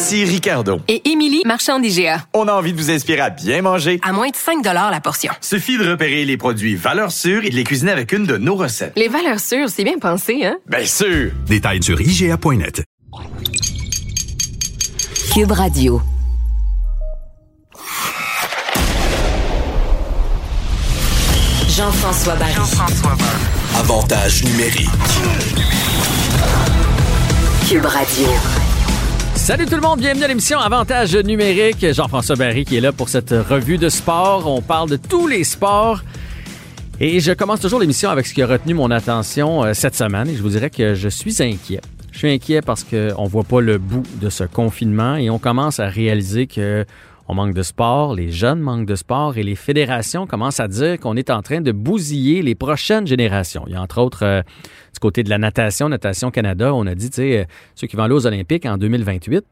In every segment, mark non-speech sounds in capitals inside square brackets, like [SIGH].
Ici Ricardo. Et Émilie, marchand d'IGA. On a envie de vous inspirer à bien manger. À moins de 5 la portion. Suffit de repérer les produits valeurs sûres et de les cuisiner avec une de nos recettes. Les valeurs sûres, c'est bien pensé, hein? Bien sûr! Détails sur IGA.net. Cube Radio. Jean-François Barry. Avantage numérique. Cube Radio. Salut tout le monde, bienvenue à l'émission Avantage numérique. Jean-François Barry qui est là pour cette revue de sport. On parle de tous les sports. Et je commence toujours l'émission avec ce qui a retenu mon attention euh, cette semaine. Et je vous dirais que je suis inquiet. Je suis inquiet parce qu'on ne voit pas le bout de ce confinement et on commence à réaliser que on manque de sport, les jeunes manquent de sport et les fédérations commencent à dire qu'on est en train de bousiller les prochaines générations. Il y a entre autres euh, du côté de la natation, Natation Canada, on a dit, tu sais, euh, ceux qui vont aller aux Olympiques en 2028,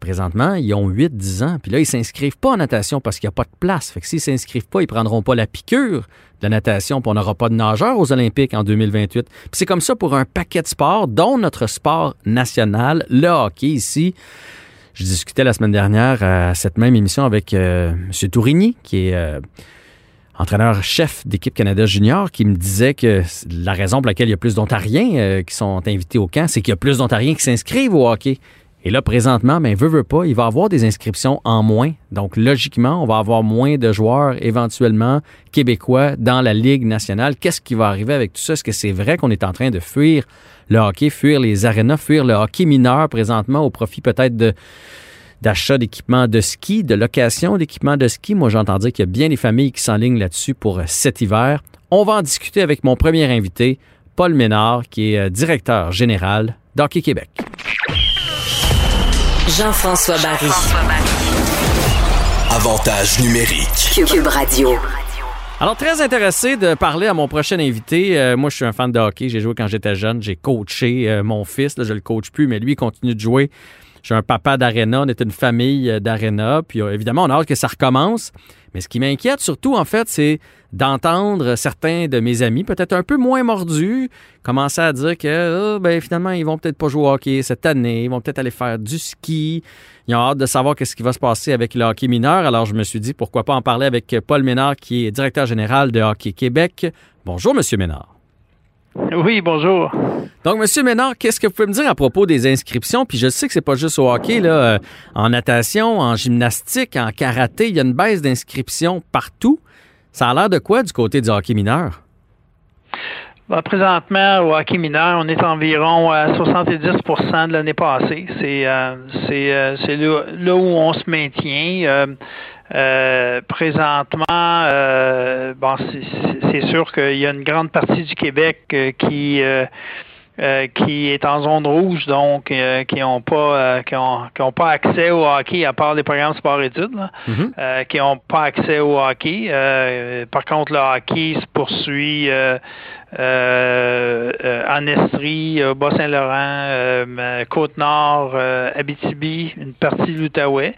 présentement, ils ont 8-10 ans. Puis là, ils s'inscrivent pas en natation parce qu'il n'y a pas de place. Fait que s'ils s'inscrivent pas, ils prendront pas la piqûre de la natation, puis on n'aura pas de nageurs aux Olympiques en 2028. Puis c'est comme ça pour un paquet de sports, dont notre sport national, le hockey ici. Je discutais la semaine dernière à cette même émission avec euh, M. Tourigny, qui est euh, entraîneur-chef d'équipe Canada Junior, qui me disait que la raison pour laquelle il y a plus d'Ontariens euh, qui sont invités au camp, c'est qu'il y a plus d'Ontariens qui s'inscrivent au hockey. Et là, présentement, ben, veut, veut pas, il va avoir des inscriptions en moins. Donc, logiquement, on va avoir moins de joueurs éventuellement québécois dans la Ligue nationale. Qu'est-ce qui va arriver avec tout ça? Est-ce que c'est vrai qu'on est en train de fuir le hockey, fuir les arénas, fuir le hockey mineur présentement au profit peut-être de d'achat d'équipements de ski, de location d'équipements de ski? Moi, j'entends dire qu'il y a bien des familles qui s'enlignent là-dessus pour cet hiver. On va en discuter avec mon premier invité, Paul Ménard, qui est directeur général d'Hockey Québec. Jean-François Barry. Avantage numérique. Cube Radio. Alors, très intéressé de parler à mon prochain invité. Euh, moi, je suis un fan de hockey. J'ai joué quand j'étais jeune. J'ai coaché euh, mon fils. Là, je le coach plus, mais lui, il continue de jouer. Suis un papa d'aréna. On est une famille euh, d'aréna. Puis, évidemment, on a hâte que ça recommence. Mais ce qui m'inquiète surtout, en fait, c'est d'entendre certains de mes amis, peut-être un peu moins mordus, commencer à dire que oh, ben, finalement, ils vont peut-être pas jouer au hockey cette année, ils vont peut-être aller faire du ski. Ils ont hâte de savoir qu'est-ce qui va se passer avec le hockey mineur. Alors, je me suis dit, pourquoi pas en parler avec Paul Ménard, qui est directeur général de Hockey Québec. Bonjour, Monsieur Ménard. Oui, bonjour. Donc, Monsieur Ménard, qu'est-ce que vous pouvez me dire à propos des inscriptions? Puis je sais que c'est pas juste au hockey, là, euh, en natation, en gymnastique, en karaté, il y a une baisse d'inscriptions partout. Ça a l'air de quoi du côté du hockey mineur? Ben, présentement, au hockey mineur, on est environ à 70% de l'année passée. C'est euh, euh, c'est là, là, où on se maintient. Euh, présentement, euh, bon, c'est sûr qu'il y a une grande partie du Québec euh, qui qui est en zone rouge, donc qui n'ont pas qui ont, pas accès au hockey à part les programmes sport-études, mm-hmm. qui n'ont pas accès au hockey. par contre, le hockey se poursuit en Estrie, Bas-Saint-Laurent, Côte-Nord, Abitibi, une partie de l'Outaouais.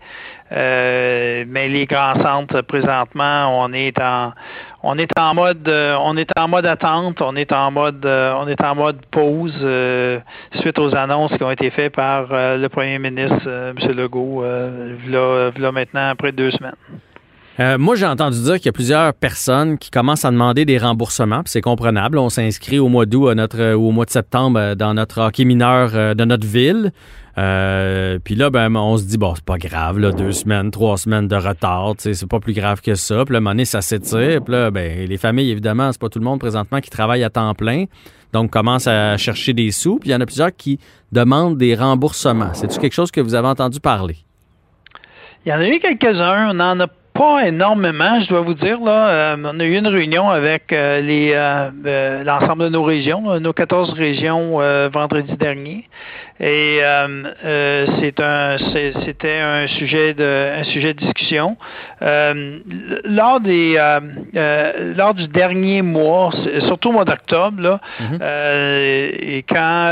Euh, mais les grands centres présentement, on est en on est en mode euh, on est en mode attente, on est en mode euh, on est en mode pause suite aux annonces qui ont été faites par le premier ministre M. Legault là, maintenant après deux semaines. moi, j'ai entendu dire qu'il y a plusieurs personnes qui commencent à demander des remboursements, c'est comprenable. On s'inscrit au mois d'août ou au mois de septembre dans notre hockey mineur de notre ville. Euh, puis là, ben, on se dit, bon, c'est pas grave, là, deux semaines, trois semaines de retard, c'est pas plus grave que ça. Puis là, à ça s'étire. Puis là, ben, les familles, évidemment, c'est pas tout le monde présentement qui travaille à temps plein. Donc, commence à chercher des sous. Puis il y en a plusieurs qui demandent des remboursements. C'est-tu quelque chose que vous avez entendu parler? Il y en a eu quelques-uns. On n'en a pas énormément, je dois vous dire. Là, euh, on a eu une réunion avec euh, l'ensemble de nos régions, nos 14 régions vendredi dernier. Et c'est un c'était un sujet de un sujet de discussion lors des lors du dernier mois, surtout au mois d'octobre là, mm-hmm. et quand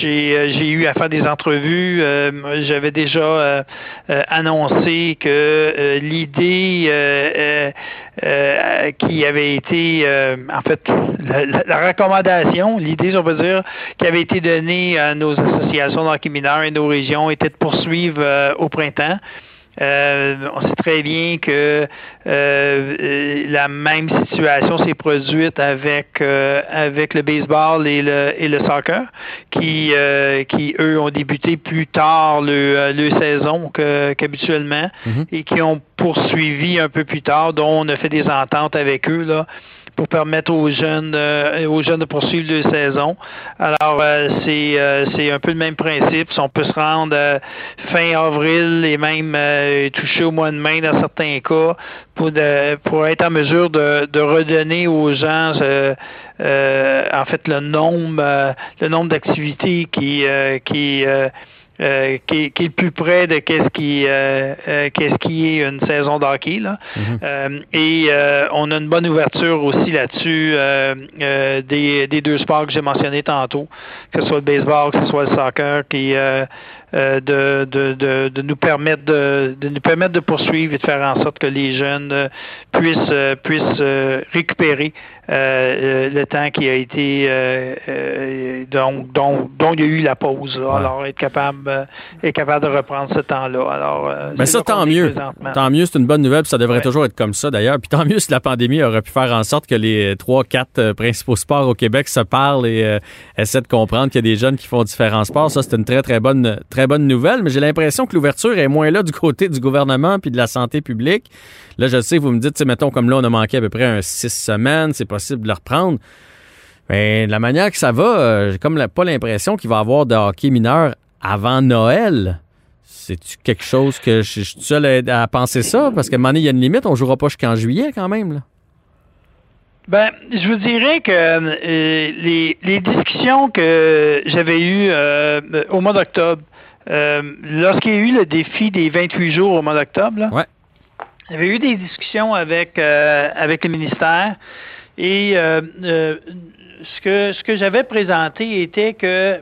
j'ai j'ai eu à faire des entrevues, j'avais déjà annoncé que l'idée euh, qui avait été, euh, en fait, la, recommandation, l'idée, on peut dire, qui avait été donnée à nos associations d'hockey mineur et nos régions était de poursuivre euh, au printemps. Euh, on sait très bien que euh, la même situation s'est produite avec euh, avec le baseball et le et le soccer, qui qui eux ont débuté plus tard le, le saison qu'habituellement mm-hmm. et qui ont poursuivi un peu plus tard, dont on a fait des ententes avec eux là pour permettre aux jeunes euh, aux jeunes de poursuivre leur saison. Alors euh, c'est euh, c'est un peu le même principe. On peut se rendre fin avril et même toucher au mois de mai dans certains cas pour pour être en mesure de, de redonner aux gens en fait le nombre le nombre d'activités qui qui euh, qui, qui, est plus près de qu'est-ce qui euh, euh, qu'est-ce qui est une saison d'hockey là. Mhm. et on a une bonne ouverture aussi là-dessus des, des deux sports que j'ai mentionnés tantôt, que ce soit le baseball, que ce soit le soccer, qui de, de, de, de, nous permettre de, de nous permettre de poursuivre et de faire en sorte que les jeunes puissent puissent récupérer euh, le temps qui a été euh, euh, donc dont, dont, il y a eu la pause. Alors être capable être capable de reprendre ce temps-là. Alors Mais ça tant mieux. Tant mieux, c'est une bonne nouvelle, puis ça devrait toujours être comme ça d'ailleurs. Puis tant mieux si la pandémie aurait pu faire en sorte que les trois quatre principaux sports au Québec se parlent et essaient de comprendre qu'il y a des jeunes qui font différents sports. Ça c'est une très très bonne très bonne nouvelle, mais j'ai l'impression que l'ouverture est moins là du côté du gouvernement puis de la santé publique. Là, je sais, vous me dites, mettons, comme là, on a manqué à peu près un six semaines, c'est possible de le reprendre. Mais de la manière que ça va, euh, j'ai comme pas l'impression qu'il va y avoir de hockey mineur avant Noël. C'est-tu quelque chose que je, suis seul à, penser ça? Parce qu'à un moment donné, il y a une limite, on jouera pas jusqu'en juillet quand même. Là. Ben, je vous dirais que euh, les, les, discussions que j'avais eues euh, au mois d'octobre, lorsqu'il y a eu le défi des 28 jours au mois d'octobre, ouais. Avait eu des discussions avec, avec le ministère et euh, euh, ce que, ce que j'avais présenté était que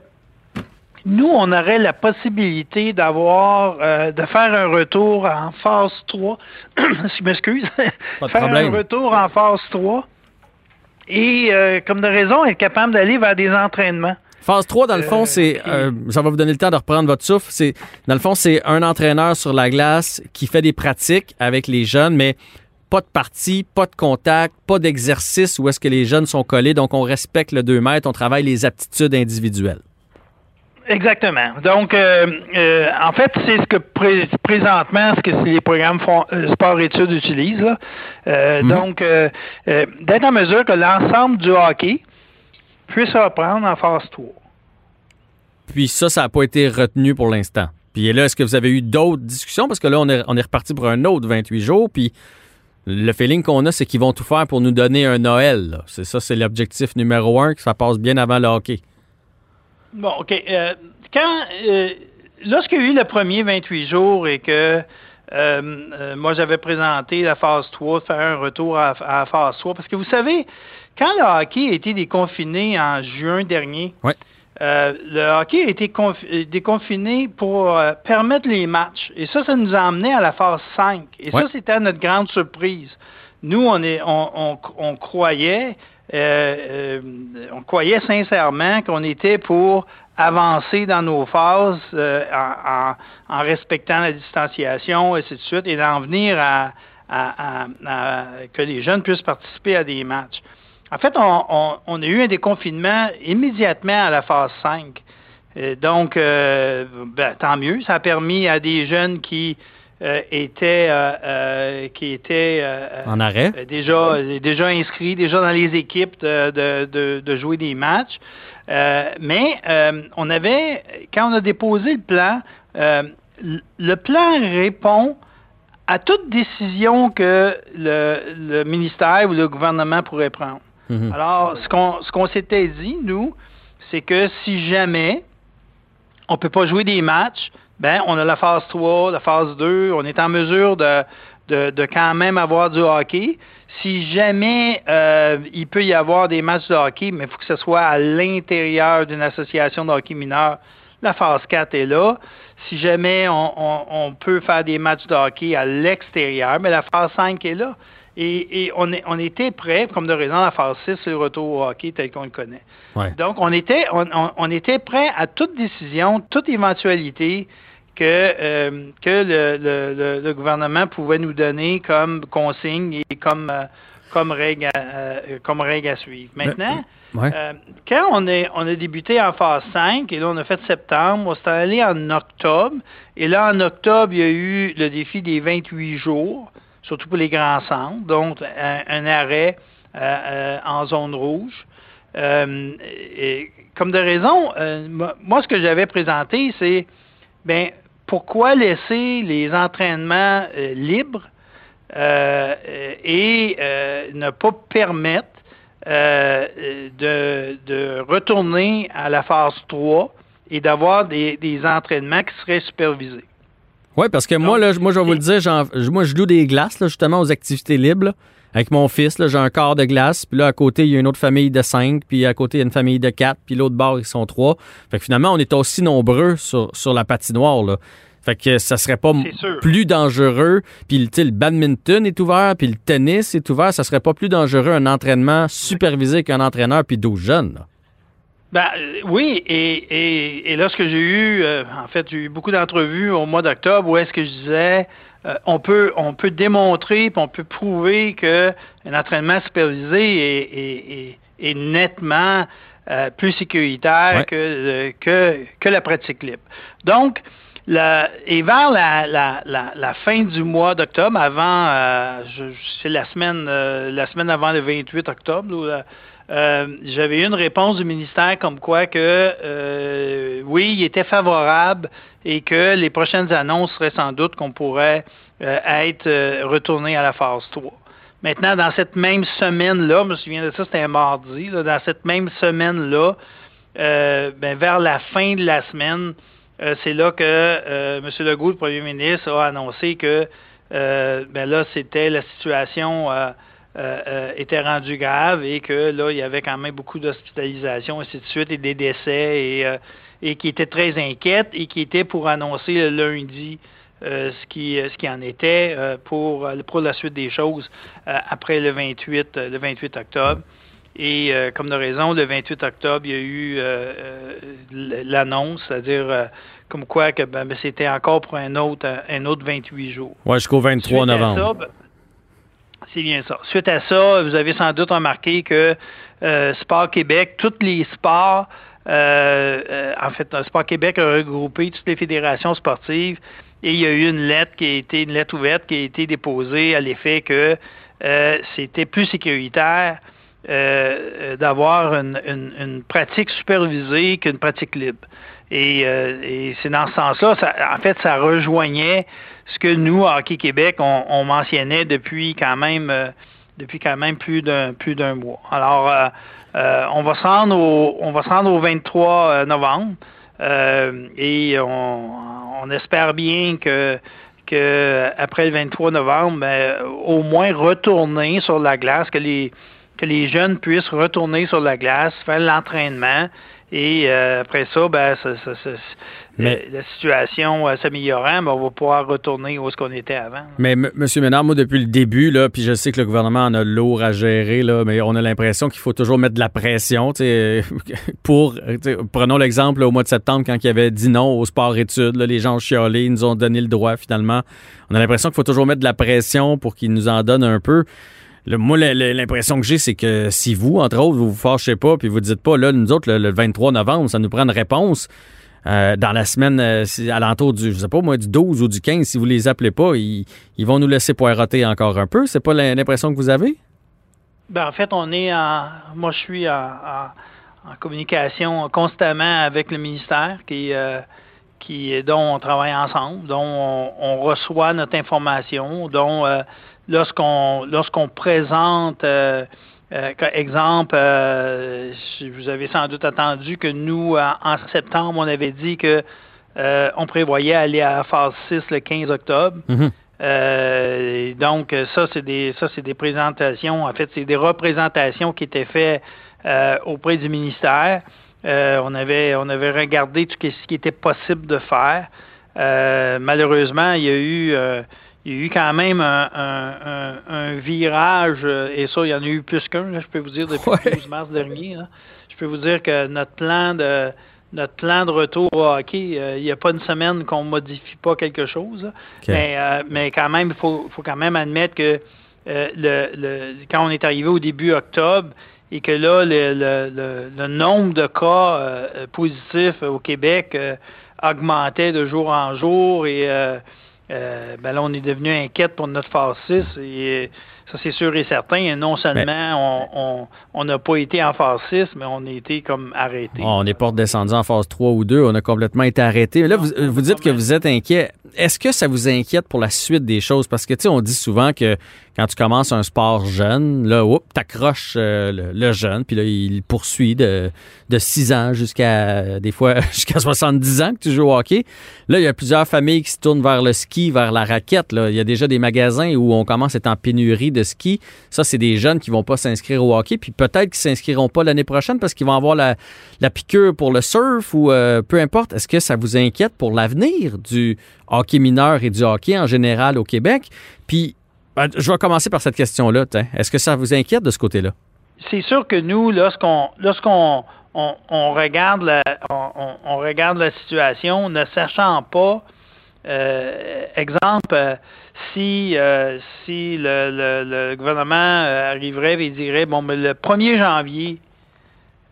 nous, on aurait la possibilité d'avoir, de faire un retour en phase 3. [COUGHS] je m'excuse. [LAUGHS] faire un retour en phase 3 et, comme de raison, être capable d'aller vers des entraînements. Phase 3, dans le fond, euh, c'est. Euh, ça va vous donner le temps de reprendre votre souffle. C'est, dans le fond, c'est un entraîneur sur la glace qui fait des pratiques avec les jeunes, mais pas de partie, pas de contact, pas d'exercice où est-ce que les jeunes sont collés. Donc, on respecte le 2 mètres, on travaille les aptitudes individuelles. Exactement. Donc, euh, en fait, c'est ce que présentement, ce que les programmes font, sport-études utilisent. Mhm. Donc, d'être en mesure que l'ensemble du hockey, puisse reprendre en phase 3. Puis ça, ça n'a pas été retenu pour l'instant. Puis là, est-ce que vous avez eu d'autres discussions? Parce que là, on est, on est reparti pour un autre 28 jours. Puis le feeling qu'on a, c'est qu'ils vont tout faire pour nous donner un Noël. C'est ça, c'est l'objectif numéro un, que ça passe bien avant le hockey. Bon, OK. Euh, quand, euh, lorsqu'il y a eu le premier 28 jours et que euh, moi, j'avais présenté la phase 3, faire un retour à, à la phase 3, parce que vous savez, quand le hockey a été déconfiné en juin dernier, euh, le hockey a été euh, déconfiné pour euh, permettre les matchs. Et ça, ça nous a amené à la phase 5. Et ça, c'était notre grande surprise. Nous, on, est, on, on, croyait, on croyait sincèrement qu'on était pour avancer dans nos phases en, en, respectant la distanciation, et ainsi de suite, et d'en venir à, à, que les jeunes puissent participer à des matchs. En fait, on, a eu un déconfinement immédiatement à la phase 5. donc, euh, ben, tant mieux. Ça a permis à des jeunes qui euh, étaient euh, qui étaient en arrêt déjà déjà inscrits déjà dans les équipes de, jouer des matchs. mais on avait quand on a déposé le plan, le plan répond à toute décision que le ministère ou le gouvernement pourrait prendre. Mhm. Alors, ce qu'on ce qu'on s'était dit, nous, c'est que si jamais on peut pas jouer des matchs, ben on a la phase 3, la phase 2, on est en mesure de, de, quand même avoir du hockey. Si jamais euh, il peut y avoir des matchs de hockey, mais il faut que ce soit à l'intérieur d'une association de hockey mineur, la phase 4 est là. Si jamais on, peut faire des matchs de hockey à l'extérieur, mais la phase 5 est là. Et, on, est, on, était prêt, comme de raison, la phase 6, le retour au hockey tel qu'on le connaît. Donc, on était, on, était prêt à toute décision, toute éventualité que, euh, que le, le, gouvernement pouvait nous donner comme consigne et comme, euh, comme, règle, à, euh, comme règle à suivre. Maintenant, quand on, est, on a débuté en phase 5, et là on a fait septembre, on s'est allé en octobre, et là en octobre, il y a eu le défi des 28 jours surtout pour les grands centres, donc un, arrêt euh, euh, en zone rouge. Euh, comme de raison, moi, ce que j'avais présenté, c'est ben pourquoi laisser les entraînements libres et ne pas permettre de, de, retourner à la phase 3 et d'avoir des, des entraînements qui seraient supervisés. Oui, parce que moi, là, moi, je vais vous le dire, moi, je loue des glaces, là, justement, aux activités libres. avec mon fils, là, j'ai un quart de glace, puis là, à côté, il y a une autre famille de cinq, puis à côté, il y a une famille de quatre, puis l'autre bord, ils sont trois. Fait que finalement, on est aussi nombreux sur, sur la patinoire, là. Fait que ça serait pas plus dangereux. Puis le badminton est ouvert, puis le tennis est ouvert. Ça serait pas plus dangereux un entraînement supervisé qu'un entraîneur puis 12 jeunes. Là. Ben, euh, oui, et, et, et lorsque j'ai eu, euh, en fait, j'ai eu beaucoup d'entrevues au mois d'octobre où est-ce que je disais, euh, on peut on peut démontrer, puis on peut prouver que un entraînement supervisé est, est, nettement plus sécuritaire que, que, que la pratique libre. Donc, la, et vers la, la, la, la fin du mois d'octobre, avant, c'est la semaine la semaine avant le 28 octobre, euh, j'avais eu une réponse du ministère comme quoi que euh, oui, il était favorable et que les prochaines annonces seraient sans doute qu'on pourrait euh, être retourné à la phase 3. Maintenant, dans cette même semaine-là, je me souviens de ça, c'était un mardi, dans cette même semaine-là, ben, vers la fin de la semaine, c'est là que M. Legault, le premier ministre, a annoncé que ben là, c'était la situation euh, euh, était rendu grave et que là, il y avait quand même beaucoup d'hospitalisations, ainsi de suite, et des décès, et, euh, et qui était très inquiète et qui était pour annoncer le lundi ce, qui, ce qui en était pour, pour la suite des choses après le 28, le 28 octobre. Et comme de raison, le 28 octobre, il y a eu l'annonce, c'est-à-dire comme quoi que ben, ben, c'était encore pour un autre, un autre 28 jours. Oui, jusqu'au 23 novembre. Ben, c'est bien ça. Suite à ça, vous avez sans doute remarqué que euh, Sport Québec, tous les sports, euh, euh, en fait, Sport Québec a regroupé toutes les fédérations sportives et il y a eu une lettre qui a été une lettre ouverte qui a été déposée à l'effet que c'était plus sécuritaire d'avoir une, pratique supervisée qu'une pratique libre. Et, et c'est dans ce sens-là, en fait, ça rejoignait ce que nous, Hockey Québec, on, mentionnait depuis quand même euh, depuis quand même plus d'un plus d'un mois. Alors, euh, euh, on va se rendre au on va se rendre au 23 novembre et on, espère bien que après le 23 novembre, ben, au moins retourner sur la glace, que les que les jeunes puissent retourner sur la glace, faire l'entraînement et après ça, ben, ça, ça, mais, la situation euh, s'améliorant, ben, on va pouvoir retourner où est-ce qu'on était avant. Mais M. Ménard, moi, depuis le début, là, puis je sais que le gouvernement en a lourd à gérer, là, mais on a l'impression qu'il faut toujours mettre de la pression. [LAUGHS] pour, prenons l'exemple au mois de septembre, quand il y avait dit non au sport-études, les gens ont chialé, ils nous ont donné le droit finalement. On a l'impression qu'il faut toujours mettre de la pression pour qu'ils nous en donnent un peu. Le, moi, l'impression que j'ai, c'est que si vous, entre autres, vous vous fâchez pas, puis vous dites pas, là, nous autres, le 23 novembre, ça nous prend une réponse. Euh, dans la semaine euh, alentour du, je sais pas moi, du 12 ou du 15, si vous les appelez pas, ils, vont nous laisser poireauter encore un peu. C'est pas l'impression que vous avez? Ben, en fait, on est en, moi je suis en, communication constamment avec le ministère qui, euh, qui, dont on travaille ensemble, dont on, reçoit notre information, dont lorsqu'on lorsqu'on présente Euh, exemple, euh, vous avez sans doute entendu que nous, en, septembre, on avait dit que euh, on prévoyait aller à phase 6 le 15 octobre. Mhm. donc, ça, c'est des ça, c'est des présentations. En fait, c'est des représentations qui étaient faites auprès du ministère. on avait on avait regardé tout ce qui était possible de faire. malheureusement, il y a eu il y a eu quand même un, virage, euh, et ça, il y en a eu plus qu'un, je peux vous dire, depuis le 12 mars dernier. Je peux vous dire que notre plan de notre plan de retour au hockey, euh, il n'y a pas une semaine qu'on ne modifie pas quelque chose. Mais, euh, mais quand même, il faut, faut quand même admettre que le, quand on est arrivé au début octobre et que là, le, le nombre de cas positifs au Québec augmentait de jour en jour et euh, ben là, on est devenu inquiète pour notre phase 6 et euh, ça, c'est sûr et certain. Et non seulement on n'a pas été en phase 6, mais on a été comme arrêté. on n'est pas redescendu en phase 3 ou 2. On a complètement été arrêté. Là, vous, vous dites que vous êtes inquiet. Est-ce que ça vous inquiète pour la suite des choses? Parce que, tu sais, on dit souvent que quand tu commences un sport jeune, là, tu t'accroches euh, le, jeune, puis là, il poursuit de, de 6 ans jusqu'à, des fois, [LAUGHS] jusqu'à 70 ans que tu joues au hockey. Là, il y a plusieurs familles qui se tournent vers le ski, vers la raquette. Là. Il y a déjà des magasins où on commence à être en pénurie de ski. Ça, c'est des jeunes qui vont pas s'inscrire au hockey, puis peut-être qu'ils s'inscriront pas l'année prochaine parce qu'ils vont avoir la, la piqûre pour le surf ou euh, peu importe. Est-ce que ça vous inquiète pour l'avenir du hockey mineur et du hockey en général au Québec? Puis ben, je vais commencer par cette question-là. Est-ce que ça vous inquiète de ce côté-là? C'est sûr que nous, lorsqu'on lorsqu'on on, regarde la, on, situation, ne sachant pas, euh, exemple, euh, si, euh, si le, gouvernement arriverait et dirait, bon, mais le 1er janvier,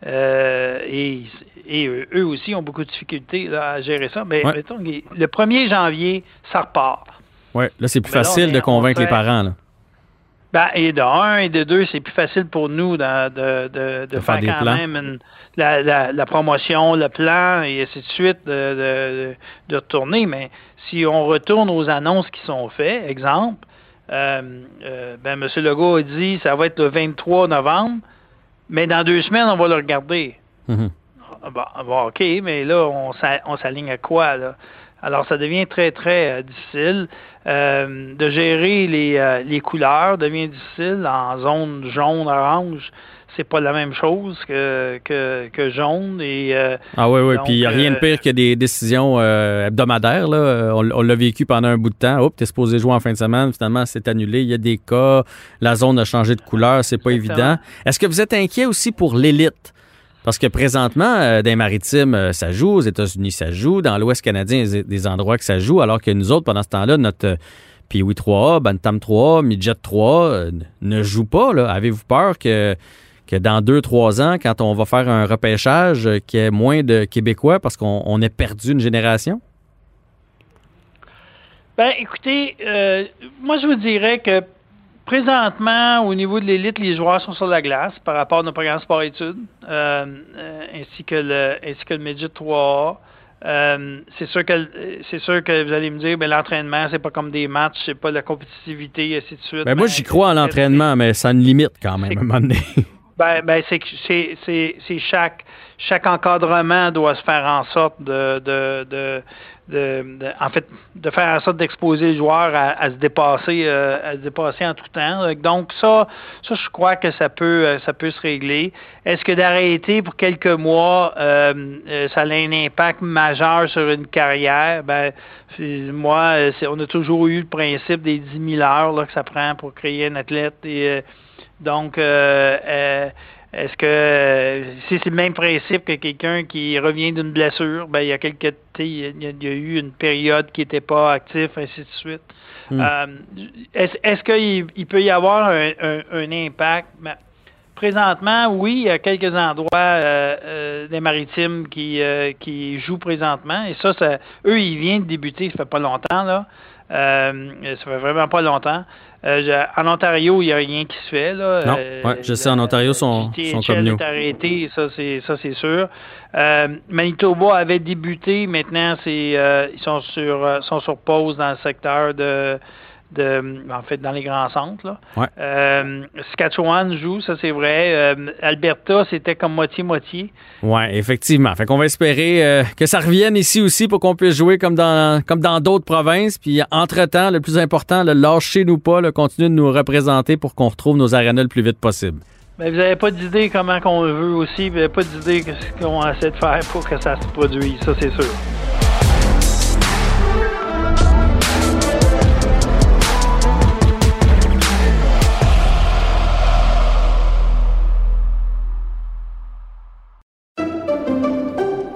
et, eux aussi ont beaucoup de difficultés à gérer ça, mais mettons, le 1er janvier, ça repart. Oui, là, c'est plus facile de convaincre les parents. Là. Ben, et de un et de deux, c'est plus facile pour nous de, de, de, faire, quand même la, la, promotion, le plan et ainsi de suite de, de, retourner. Mais si on retourne aux annonces qui sont faites, exemple, euh, euh, ben, M. Legault a dit ça va être le 23 novembre, mais dans deux semaines, on va le regarder. Mm-hmm. bon, OK, mais là, on s'aligne à quoi, là? Alors, ça devient très, très euh, difficile. De gérer les, les, couleurs devient difficile. En zone jaune, orange, c'est pas la même chose que, que, jaune. Et, ah oui, oui. Puis il n'y a rien de pire que des décisions hebdomadaires. Là. On, l'a vécu pendant un bout de temps. Hop, t'es supposé jouer en fin de semaine. Finalement, c'est annulé. Il y a des cas. La zone a changé de couleur. C'est pas évident. Est-ce que vous êtes inquiet aussi pour l'élite? Parce que présentement, euh, dans les maritimes, euh, ça joue, aux États-Unis, ça joue, dans l'Ouest canadien, il y a des endroits que ça joue, alors que nous autres, pendant ce temps-là, notre euh, Pee-Wee 3A, Bantam 3 Midget 3 ne joue pas. Avez-vous peur que, que dans deux, trois ans, quand on va faire un repêchage, qu'il y ait moins de Québécois parce qu'on ait perdu une génération? Ben, écoutez, moi, je vous dirais que Présentement, au niveau de l'élite, les joueurs sont sur la glace par rapport à nos programmes sport-études, euh, euh, ainsi que le ainsi que le Midget 3A. Euh, c'est sûr que c'est sûr que vous allez me dire, ben l'entraînement, c'est pas comme des matchs, c'est pas la compétitivité, et ainsi de suite. Ben moi, j'y crois en l'entraînement, mais ça a une limite quand même à un moment donné. Ben, ben c'est c'est chaque chaque encadrement doit se faire en sorte de, de, de en fait, de faire en sorte d'exposer le joueur à, se dépasser, euh, à se dépasser en tout temps. Donc ça, ça, je crois que ça peut, euh, ça peut se régler. Est-ce que d'arrêter pour quelques mois, euh, ça a un impact majeur sur une carrière? Ben, moi, on a toujours eu le principe des 10 000 heures là, que ça prend pour créer un athlète. Donc est-ce que si c'est le même principe que quelqu'un qui revient d'une blessure, ben il y a quelques il y, a eu une période qui n'était pas actif, ainsi de suite. Hmm. Euh, est-ce qu'il peut y avoir un, impact? Ben, présentement, oui, il y a quelques endroits euh, euh, des maritimes qui, qui jouent présentement. Et ça, ça, eux, ils viennent de débuter, ça fait pas longtemps, là. ça fait vraiment pas longtemps. Euh, en Ontario, il n'y a rien qui se fait. Là. Non, euh, je sais, en Ontario, sont, sont comme nous. est arrêté, ça c'est ça c'est sûr. Euh, Manitoba avait débuté, maintenant c'est ils sont sur sont sur pause dans le secteur de de, en fait, dans les grands centres. Là. Ouais. Euh, Saskatchewan joue, ça c'est vrai. Euh, Alberta, c'était comme moitié-moitié. Oui, effectivement. Fait qu'on va espérer euh, que ça revienne ici aussi pour qu'on puisse jouer comme dans comme dans d'autres provinces. Puis entre-temps, le plus important, le lâchez-nous pas, le continuer de nous représenter pour qu'on retrouve nos arénas le plus vite possible. Mais vous n'avez pas d'idée comment qu'on veut aussi, vous n'avez pas d'idée de ce qu'on essaie de faire pour que ça se produise, ça c'est sûr.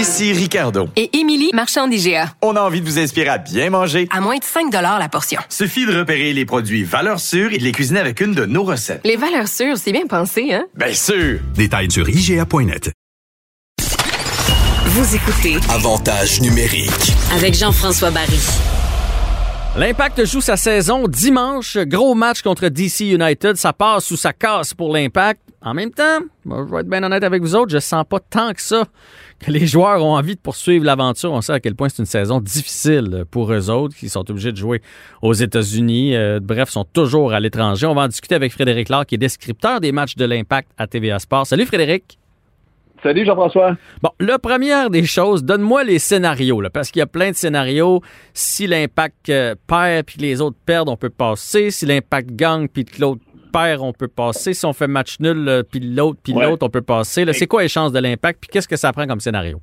Ici Ricardo. Et Émilie, marchand d'IGA. On a envie de vous inspirer à bien manger. À moins de 5 la portion. Suffit de repérer les produits valeurs sûres et de les cuisiner avec une de nos recettes. Les valeurs sûres, c'est bien pensé, hein? Bien sûr! Détails sur IGA.net. Vous écoutez Avantage numérique. avec Jean-François Barry. L'Impact joue sa saison dimanche. Gros match contre DC United. Ça passe ou ça casse pour l'Impact. En même temps, moi, je vais être bien honnête avec vous autres, je sens pas tant que ça les joueurs ont envie de poursuivre l'aventure. On sait à quel point c'est une saison difficile pour eux autres, qui sont obligés de jouer aux États-Unis. Euh, bref, sont toujours à l'étranger. On va en discuter avec Frédéric Laure, qui est descripteur des matchs de l'Impact à TVA Sport. Salut Frédéric. Salut Jean-François. Bon, la première des choses, donne-moi les scénarios, là, parce qu'il y a plein de scénarios. Si l'impact euh, perd puis que les autres perdent, on peut passer. Si l'impact gagne puis que l'autre perd, on peut passer. Si on fait match nul euh, puis l'autre puis Ouais. l'autre, on peut passer. C'est quoi les chances de l'impact puis qu'est-ce que ça prend comme scénario?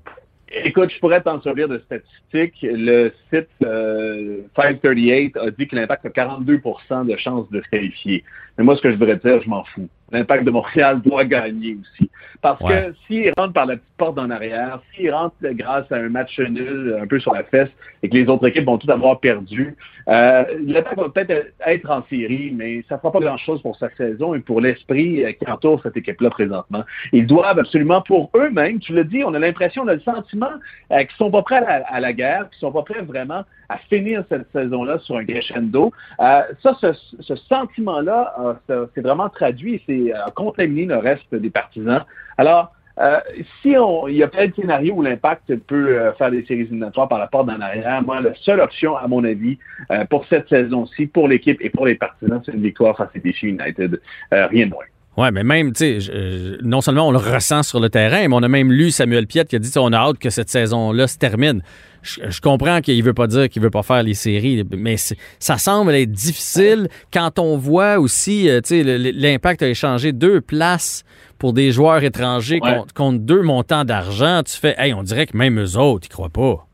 Écoute, je pourrais t'en servir de statistiques. Le site euh, 538 a dit que l'impact a 42% de chances de se qualifier. Mais moi, ce que je voudrais dire, je m'en fous. L'impact de Montréal doit gagner aussi. Parce Ouais. que s'il rentre par la petite porte en arrière, s'il rentre grâce à un match nul un peu sur la fesse et que les autres équipes vont tout avoir perdu, euh, l'impact va peut-être être en série, mais ça ne fera pas grand-chose pour sa saison et pour l'esprit euh, qui entoure cette équipe-là présentement. Ils doivent absolument pour eux-mêmes, tu l'as dit, on a l'impression, on a le sentiment euh, qu'ils sont pas prêts à la, à la guerre, qu'ils sont pas prêts vraiment à finir cette saison-là sur un crescendo. Euh, ça, ce, ce sentiment-là, euh, c'est vraiment traduit, c'est euh, contaminé le reste des partisans. Alors, euh, si on, il y a plein de scénarios où l'impact peut euh, faire des séries éliminatoires par la porte d'en arrière, moi, la seule option, à mon avis, euh, pour cette saison-ci, pour l'équipe et pour les partisans, c'est une victoire face à DC United. Euh, rien de moins. Ouais, mais même, tu sais, euh, non seulement on le ressent sur le terrain, mais on a même lu Samuel Piette qui a dit on a hâte que cette saison-là se termine. Je, je comprends qu'il veut pas dire qu'il veut pas faire les séries, mais ça semble être difficile quand on voit aussi, euh, tu sais, l'impact a échangé deux places pour des joueurs étrangers Ouais. contre, contre deux montants d'argent. Tu fais, hey, on dirait que même eux autres, ils croient pas.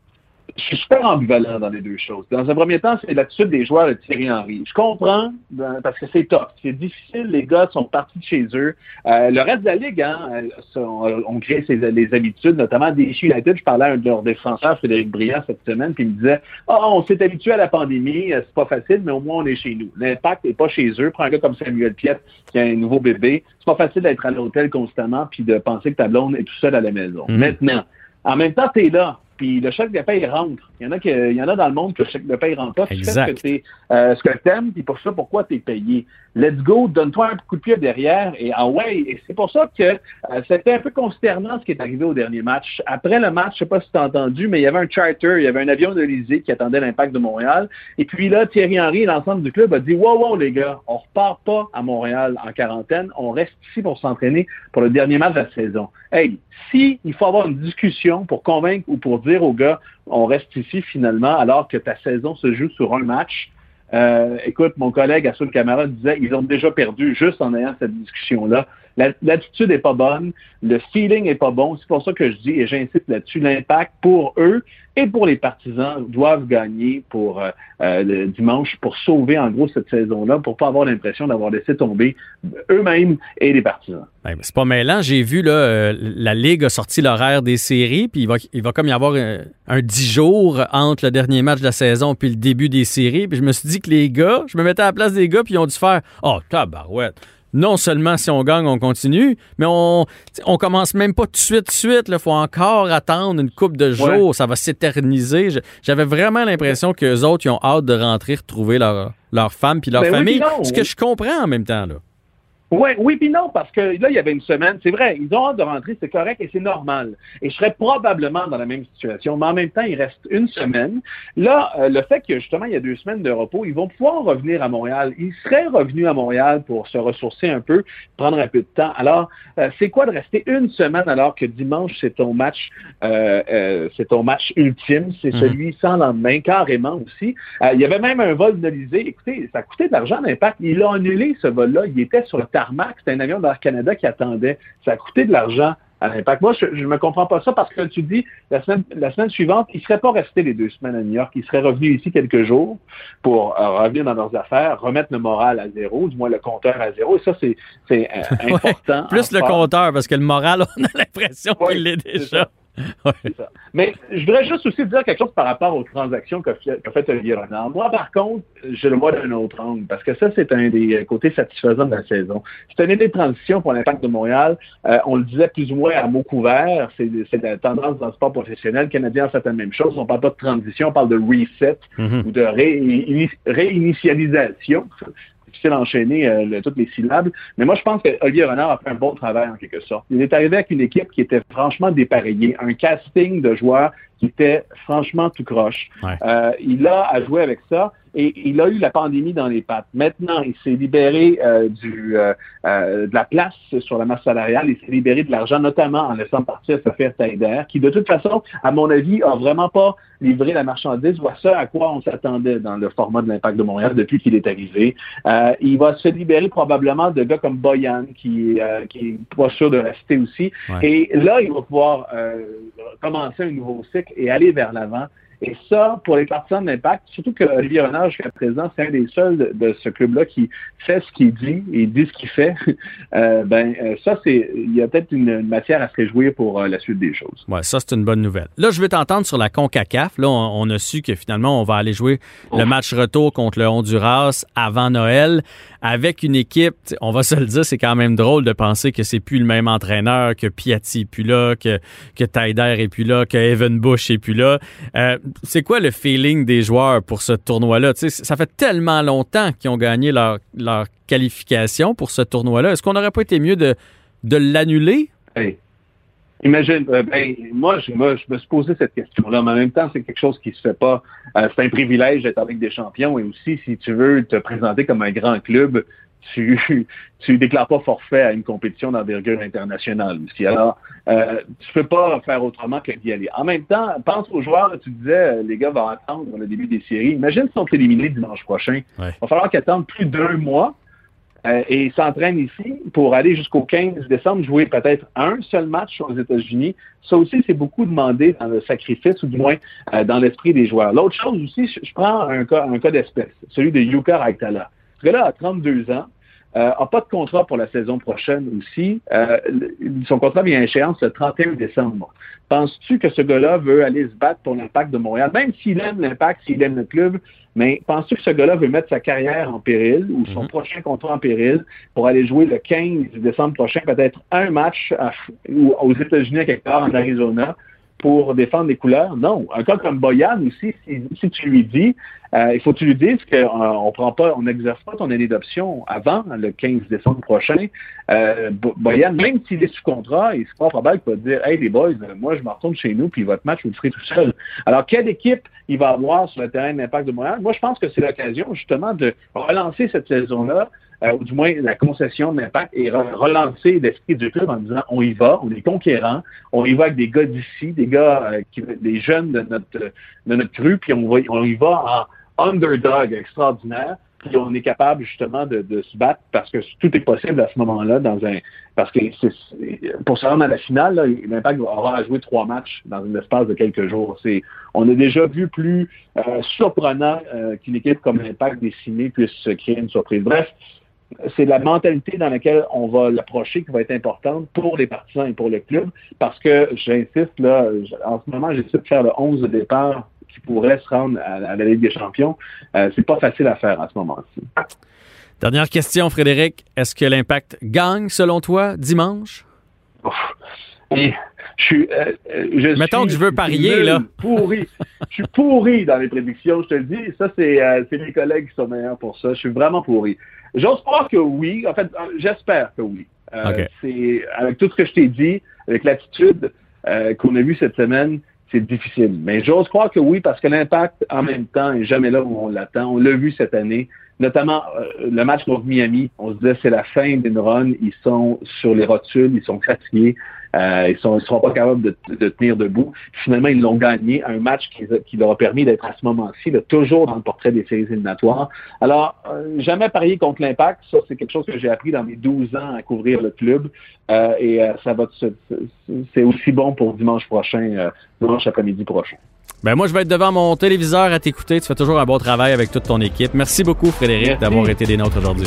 Je suis super ambivalent dans les deux choses. Dans un premier temps, c'est l'attitude des joueurs de Thierry Henry. Je comprends ben, parce que c'est top. C'est difficile. Les gars sont partis de chez eux. Euh, le reste de la ligue, hein, euh, on, on crée ses, les habitudes, notamment des United. Je parlais à un de leurs défenseurs, Frédéric Briand, cette semaine, puis il me disait Ah, on s'est habitué à la pandémie, euh, c'est pas facile, mais au moins on est chez nous. L'impact n'est pas chez eux. Prends un gars comme Samuel Piette qui a un nouveau bébé. C'est pas facile d'être à l'hôtel constamment puis de penser que ta blonde est tout seul à la maison. Mhm. Maintenant, en même temps, tu es là. Puis le chèque de paye rentre. Il y en a, qui, il y en a dans le monde que le chèque de paye rentre pas. Tu fais ce Exact. que t'es, euh, ce que t'aimes, puis pour ça, pourquoi tu es payé? Let's go, donne-toi un coup de pied derrière et ah ouais. Et c'est pour ça que euh, c'était un peu consternant ce qui est arrivé au dernier match. Après le match, je sais pas si tu as entendu, mais il y avait un charter, il y avait un avion de l'Élysée qui attendait l'impact de Montréal. Et puis là, Thierry Henry et l'ensemble du club a dit Wow, wow, les gars, on repart pas à Montréal en quarantaine, on reste ici pour s'entraîner pour le dernier match de la saison. Hey, si il faut avoir une discussion pour convaincre ou pour dire aux gars, on reste ici finalement, alors que ta saison se joue sur un match. Euh, écoute, mon collègue Assoul Camara disait ils ont déjà perdu juste en ayant cette discussion-là. La- L'attitude est pas bonne, le feeling est pas bon. C'est pour ça que je dis, et j'insiste là-dessus, l'impact pour eux et pour les partisans doivent gagner pour euh, euh, le dimanche pour sauver en gros cette saison-là, pour pas avoir l'impression d'avoir laissé tomber eux-mêmes et les partisans. Ben, c'est pas mêlant. J'ai vu, là, euh, la Ligue a sorti l'horaire des séries, puis il va, il va comme y avoir un, un 10 jours entre le dernier match de la saison puis le début des séries. Puis je me suis dit que les gars, je me mettais à la place des gars, puis ils ont dû faire « Oh, tabarouette! » Non seulement si on gagne, on continue, mais on on commence même pas tout de suite, tout de suite. Il faut encore attendre une coupe de jours. Ça va s'éterniser. J'avais vraiment l'impression qu'eux autres, ils ont hâte de rentrer, retrouver leur, leur femme puis leur Ben famille. non. ce que je comprends en même temps. Là. Oui, oui, puis non, parce que là, il y avait une semaine, c'est vrai, ils ont hâte de rentrer, c'est correct et c'est normal. Et je serais probablement dans la même situation, mais en même temps, il reste une semaine. Là, euh, le fait que justement, il y a deux semaines de repos, ils vont pouvoir revenir à Montréal. Ils seraient revenus à Montréal pour se ressourcer un peu, prendre un peu de temps. Alors, euh, c'est quoi de rester une semaine alors que dimanche, c'est ton match, euh, c'est ton match ultime, c'est Mhm. celui sans lendemain, carrément aussi. Il y avait même un vol de l'Elysée. Écoutez, ça coûtait de l'argent l'impact. Il a annulé ce vol-là. Il était sur le tarmac. C'était un avion d'Air Canada qui attendait. Ça a coûté de l'argent à l'impact. Moi, je ne me comprends pas ça parce que tu dis, la semaine, la semaine suivante, ils ne seraient pas restés les deux semaines à New York. Ils seraient revenus ici quelques jours pour euh, revenir dans leurs affaires, remettre le moral à zéro, du moins le compteur à zéro. Et ça, c'est euh, [LAUGHS] important. Plus le compteur, parce que le moral, [LAUGHS] on a l'impression qu'il l'est déjà. Ouais. Ça. Mais je voudrais juste aussi dire quelque chose par rapport aux transactions qu'a fait, Olivier Renard. Moi, par contre, je le vois d'un autre angle, parce que ça, c'est un des côtés satisfaisants de la saison. C'est une année de transition pour l'impact de Montréal. Euh, on le disait plus ou moins à mots couverts. C'est, la tendance dans le sport professionnel. Le Canadien a fait la même chose. On parle pas de transition, on parle de reset Mhm. ou de réini- réinitialisation. Difficile d'enchaîner euh, le- toutes les syllabes. Mais moi, je pense que Olivier Renard a fait un bon travail en quelque sorte. Il est arrivé avec une équipe qui était franchement dépareillée, un casting de joueurs qui était franchement tout croche. Ouais. Euh, il a à jouer avec ça et il a eu la pandémie dans les pattes. Maintenant, il s'est libéré euh, du, euh, euh, de la place sur la masse salariale. Il s'est libéré de l'argent, notamment en laissant partir Sophia Taider, qui de toute façon, à mon avis, a vraiment pas livré la marchandise ou à ce à quoi on s'attendait dans le format de l'impact de Montréal depuis qu'il est arrivé. Euh, il va se libérer probablement de gars comme Boyan, qui, euh, qui est pas sûr de rester aussi. Ouais. Et là, il va pouvoir euh, commencer un nouveau cycle et aller vers l'avant. Et ça, pour les partisans de l'impact, surtout que Olivier Renard, jusqu'à présent, c'est un des seuls de, de ce club-là qui fait ce qu'il dit et dit ce qu'il fait. [LAUGHS] Euh, ben, euh, ça, c'est, il y a peut-être une, une matière à se réjouir pour euh, la suite des choses. Ouais, ça, c'est une bonne nouvelle. Là, je vais t'entendre sur la CONCACAF. Là, on, on a su que finalement, on va aller jouer le match retour contre le Honduras avant Noël avec une équipe, on va se le dire, c'est quand même drôle de penser que c'est plus le même entraîneur, que Piatti est plus là, que, que Taider est plus là, que Evan Bush est plus là. Euh, c'est quoi le feeling des joueurs pour ce tournoi-là? Ça fait tellement longtemps qu'ils ont gagné leur, leur qualification pour ce tournoi-là. Est-ce qu'on n'aurait pas été mieux de, de l'annuler? Imagine, euh, ben, moi, je, me suis posé cette question-là, mais en même temps, c'est quelque chose qui se fait pas. Euh, c'est un privilège d'être avec des champions et aussi, si tu veux te présenter comme un grand club, tu [LAUGHS] tu déclares pas forfait à une compétition d'envergure internationale aussi. Alors, euh, tu peux pas faire autrement que d'y aller. En même temps, pense aux joueurs, tu disais, euh, les gars vont attendre le début des séries. Imagine s'ils sont éliminés dimanche prochain. Ouais. Il va falloir qu'ils attendent plus d'un mois euh, et ils s'entraînent ici pour aller jusqu'au 15 décembre jouer peut-être un seul match aux États-Unis. Ça aussi, c'est beaucoup demandé dans le sacrifice, ou du moins euh, dans l'esprit des joueurs. L'autre chose aussi, je, prends un cas, d'espèce, celui de Yuka Raitala. Ce gars-là a 32 ans, euh, a pas de contrat pour la saison prochaine aussi. Euh, son contrat vient à échéance le 31 décembre. Penses-tu que ce gars-là veut aller se battre pour l'impact de Montréal, même s'il aime l'impact, s'il aime le club, mais penses-tu que ce gars-là veut mettre sa carrière en péril ou son Mhm. prochain contrat en péril pour aller jouer le 15 décembre prochain, peut-être un match à- ou aux États-Unis, à quelque part en Arizona, pour défendre les couleurs? Non. Un cas comme Boyan aussi, si, tu lui dis, euh, il faut que tu lui dises qu'on prend pas, on n'exerce pas ton année d'option avant le 15 décembre prochain. Euh, Bo- Boyan, même s'il est sous contrat, il est pas probable qu'il va dire Hey les boys, euh, moi je me retourne chez nous, puis votre match, vous le ferez tout seul. Alors, quelle équipe il va avoir sur le terrain d'impact de Montréal? Moi, je pense que c'est l'occasion justement de relancer cette saison-là, euh, ou du moins la concession de l'impact, et re- relancer l'esprit du club en disant on y va, on est conquérant, on y va avec des gars d'ici, des gars euh, des jeunes de notre de notre puis on, y va en underdog extraordinaire puis on est capable justement de, se battre parce que tout est possible à ce moment-là dans un parce que pour se rendre à la finale, l'Impact aura à jouer trois matchs dans un espace de quelques jours. On a déjà vu plus euh, surprenant euh, qu'une équipe comme l'Impact décimée puisse se créer une surprise. Bref, c'est la mentalité dans laquelle on va l'approcher qui va être importante pour les partisans et pour le club, parce que j'insiste là, en ce moment, j'essaie de faire le 11 de départ qui pourrait se rendre à, la Ligue des Champions. Euh, c'est pas facile à faire à ce moment-ci. Dernière question, Frédéric. Est-ce que l'Impact gagne, selon toi, dimanche? Je suis, euh, je Mettons que je veux parier, là. Pourri. je suis pourri dans les prédictions, je te le dis. Ça, c'est euh, mes collègues qui sont meilleurs pour ça. Je suis vraiment pourri. J'ose croire que oui. En fait, euh, j'espère que oui. Euh, C'est avec tout ce que je t'ai dit, avec l'attitude euh, qu'on a vue cette semaine, c'est difficile. Mais j'ose croire que oui, parce que l'impact, en même temps, est jamais là où on l'attend. On l'a vu cette année, notamment euh, le match contre Miami. On se disait c'est la fin d'une run. Ils sont sur les rotules, ils sont fatigués. Euh, ils ne seront pas capables de, tenir debout. Finalement, ils l'ont gagné, un match qui, leur a permis d'être à ce moment-ci, toujours dans le portrait des séries éliminatoires. Alors, euh, jamais parier contre l'impact, ça c'est quelque chose que j'ai appris dans mes 12 ans à couvrir le club. Euh, et ça va c'est aussi bon pour dimanche prochain, dimanche après-midi prochain. Ben moi, je vais être devant mon téléviseur à t'écouter. Tu fais toujours un bon travail avec toute ton équipe. Merci beaucoup, Frédéric, d'avoir été des nôtres aujourd'hui.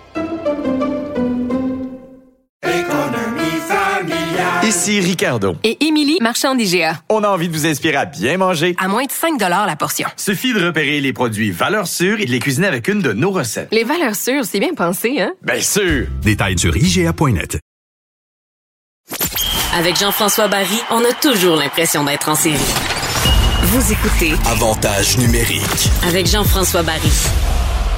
Ici Ricardo. Et Émilie, marchand d'IGA. On a envie de vous inspirer à bien manger. À moins de 5 la portion. Suffit de repérer les produits valeurs sûres et de les cuisiner avec une de nos recettes. Les valeurs sûres, c'est bien pensé, hein? Bien sûr! Détails sur IGA.net. Avec Jean-François Barry, on a toujours l'impression d'être en série. Vous écoutez Avantage numérique avec Jean-François Barry.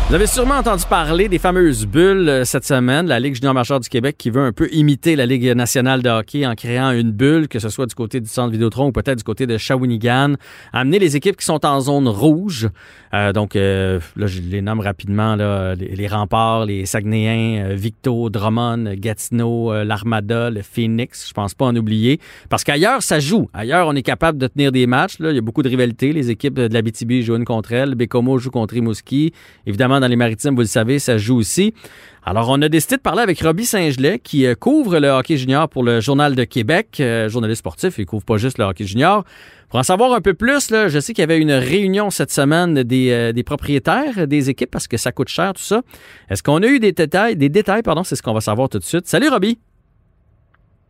Vous avez sûrement entendu parler des fameuses bulles euh, cette semaine, la Ligue junior majeure du Québec qui veut un peu imiter la Ligue nationale de hockey en créant une bulle, que ce soit du côté du centre Vidéotron ou peut-être du côté de Shawinigan, amener les équipes qui sont en zone rouge. Euh, donc, euh, là, je les nomme rapidement, là, les, remparts, les Saguenayens, Victo, Drummond, Gatineau, l'Armada, le Phoenix, je pense pas en oublier. Parce qu'ailleurs, ça joue. Ailleurs, on est capable de tenir des matchs. Là. Il y a beaucoup de rivalités. Les équipes de la BTB jouent une contre elles. Bécomo joue contre Rimouski. Évidemment, dans les maritimes, vous le savez, ça joue aussi. Alors, on a décidé de parler avec Robbie Saint-Gelais, qui euh, couvre le hockey junior pour le Journal de Québec, euh, journaliste sportif, il couvre pas juste le hockey junior. Pour en savoir un peu plus, là, je sais qu'il y avait une réunion cette semaine des, euh, des, propriétaires des équipes parce que ça coûte cher, tout ça. Est-ce qu'on a eu des détails? Des détails, pardon, c'est ce qu'on va savoir tout de suite. Salut, Robbie.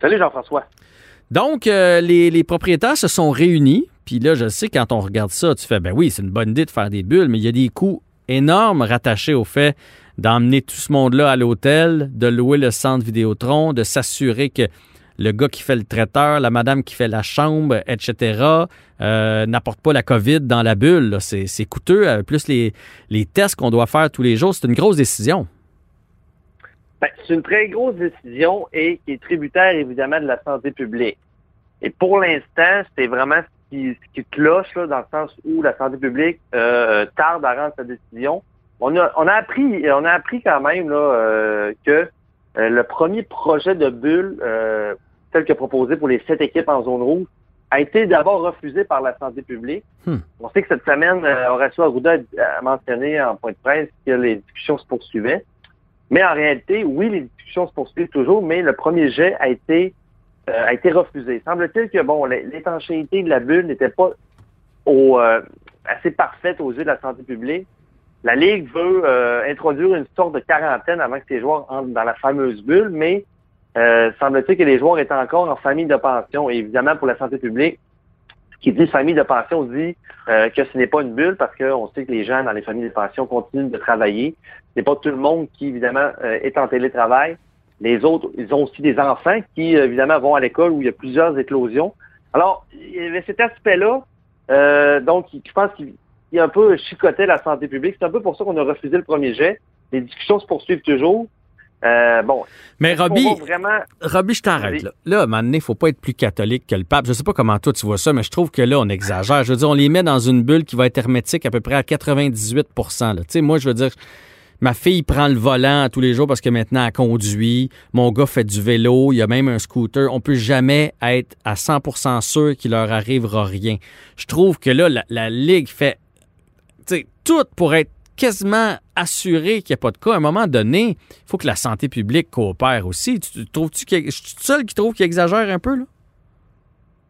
Salut, Jean-François. Donc, les, les, propriétaires se sont réunis. Puis là, je sais, quand on regarde ça, tu fais, ben oui, c'est une bonne idée de faire des bulles, mais il y a des coûts énorme rattaché au fait d'emmener tout ce monde-là à l'hôtel, de louer le centre Vidéotron, de s'assurer que le gars qui fait le traiteur, la madame qui fait la chambre, etc., euh, n'apporte pas la COVID dans la bulle. C'est coûteux, euh, plus les, les tests qu'on doit faire tous les jours. C'est une grosse décision. Ben, c'est une très grosse décision et qui est tributaire, évidemment, de la santé publique. Et pour l'instant, c'est vraiment qui, qui cloche là, dans le sens où la santé publique euh, tarde à rendre sa décision. On a, on a appris, on a appris quand même là, euh, que euh, le premier projet de bulle, tel que proposé pour les sept équipes en zone rouge, a été d'abord refusé par la santé publique. Hmm. On sait que cette semaine, Horacio Arruda a mentionné en point de presse que les discussions se poursuivaient. Mais en réalité, oui, les discussions se poursuivent toujours, mais le premier jet a été euh, a été refusé. Semble-t-il que bon, l'étanchéité de la bulle n'était pas au, euh, assez parfaite aux yeux de la santé publique. La Ligue veut euh, introduire une sorte de quarantaine avant que ces joueurs entrent dans la fameuse bulle, mais semble-t-il que les joueurs étaient encore en famille de pension. Et évidemment, pour la santé publique, qui dit famille de pension dit que ce n'est pas une bulle parce qu'on sait que les gens dans les familles de pension continuent de travailler. Ce n'est pas tout le monde qui, évidemment, est en télétravail. Les autres, ils ont aussi des enfants qui, euh, évidemment, vont à l'école où il y a plusieurs éclosions. Alors, il y avait cet aspect-là, euh, donc, je pense qu'il il a un peu chicoté la santé publique. C'est un peu pour ça qu'on a refusé le premier jet. Les discussions se poursuivent toujours. Euh, bon, Mais Robbie, vraiment... Robbie, je t'arrête là. Là, à un moment donné, faut pas être plus catholique que le pape. Je sais pas comment toi tu vois ça, mais je trouve que là, on exagère. Je veux dire, on les met dans une bulle qui va être hermétique à peu près à 98 là. Tu sais, moi, je veux dire, ma fille prend le volant tous les jours parce que maintenant elle conduit. Mon gars fait du vélo. Il y a même un scooter. On peut jamais être à 100% sûr qu'il leur arrivera rien. Je trouve que là, la, Ligue fait tout pour être quasiment assuré qu'il n'y a pas de cas. À un moment donné, il faut que la santé publique coopère aussi. Tu, tu- trouves-tu que je suis seul qui trouve qu'il exagère un peu, là?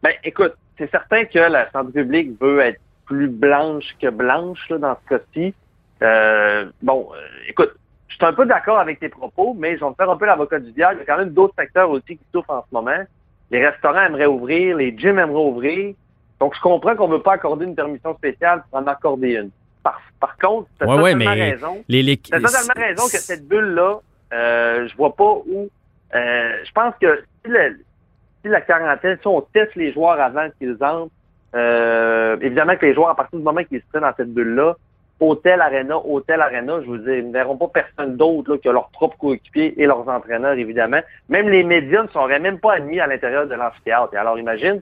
Ben, écoute, c'est certain que la santé publique veut être plus blanche que blanche là, dans ce cas-ci. Euh, bon, euh, écoute, je suis un peu d'accord avec tes propos, mais je vais me faire un peu l'avocat du diable. Il y a quand même d'autres secteurs aussi qui souffrent en ce moment. Les restaurants aimeraient ouvrir, les gyms aimeraient ouvrir. Donc, je comprends qu'on ne veut pas accorder une permission spéciale pour en accorder une. Par, par contre, tu as Ouais, totalement raison. les, les- T'as totalement raison que cette bulle-là, euh, je vois pas où. euh, je pense que si, le- si la quarantaine, si on teste les joueurs avant qu'ils entrent, euh, évidemment que les joueurs, à partir du moment qu'ils se prennent dans cette bulle-là, hôtel, arena, hôtel, arena, je veux dire, ils ne verront pas personne d'autre que leurs propres coéquipiers et leurs entraîneurs, évidemment. Même les médias ne seraient même pas admis à l'intérieur de l'amphithéâtre. Alors, imagine.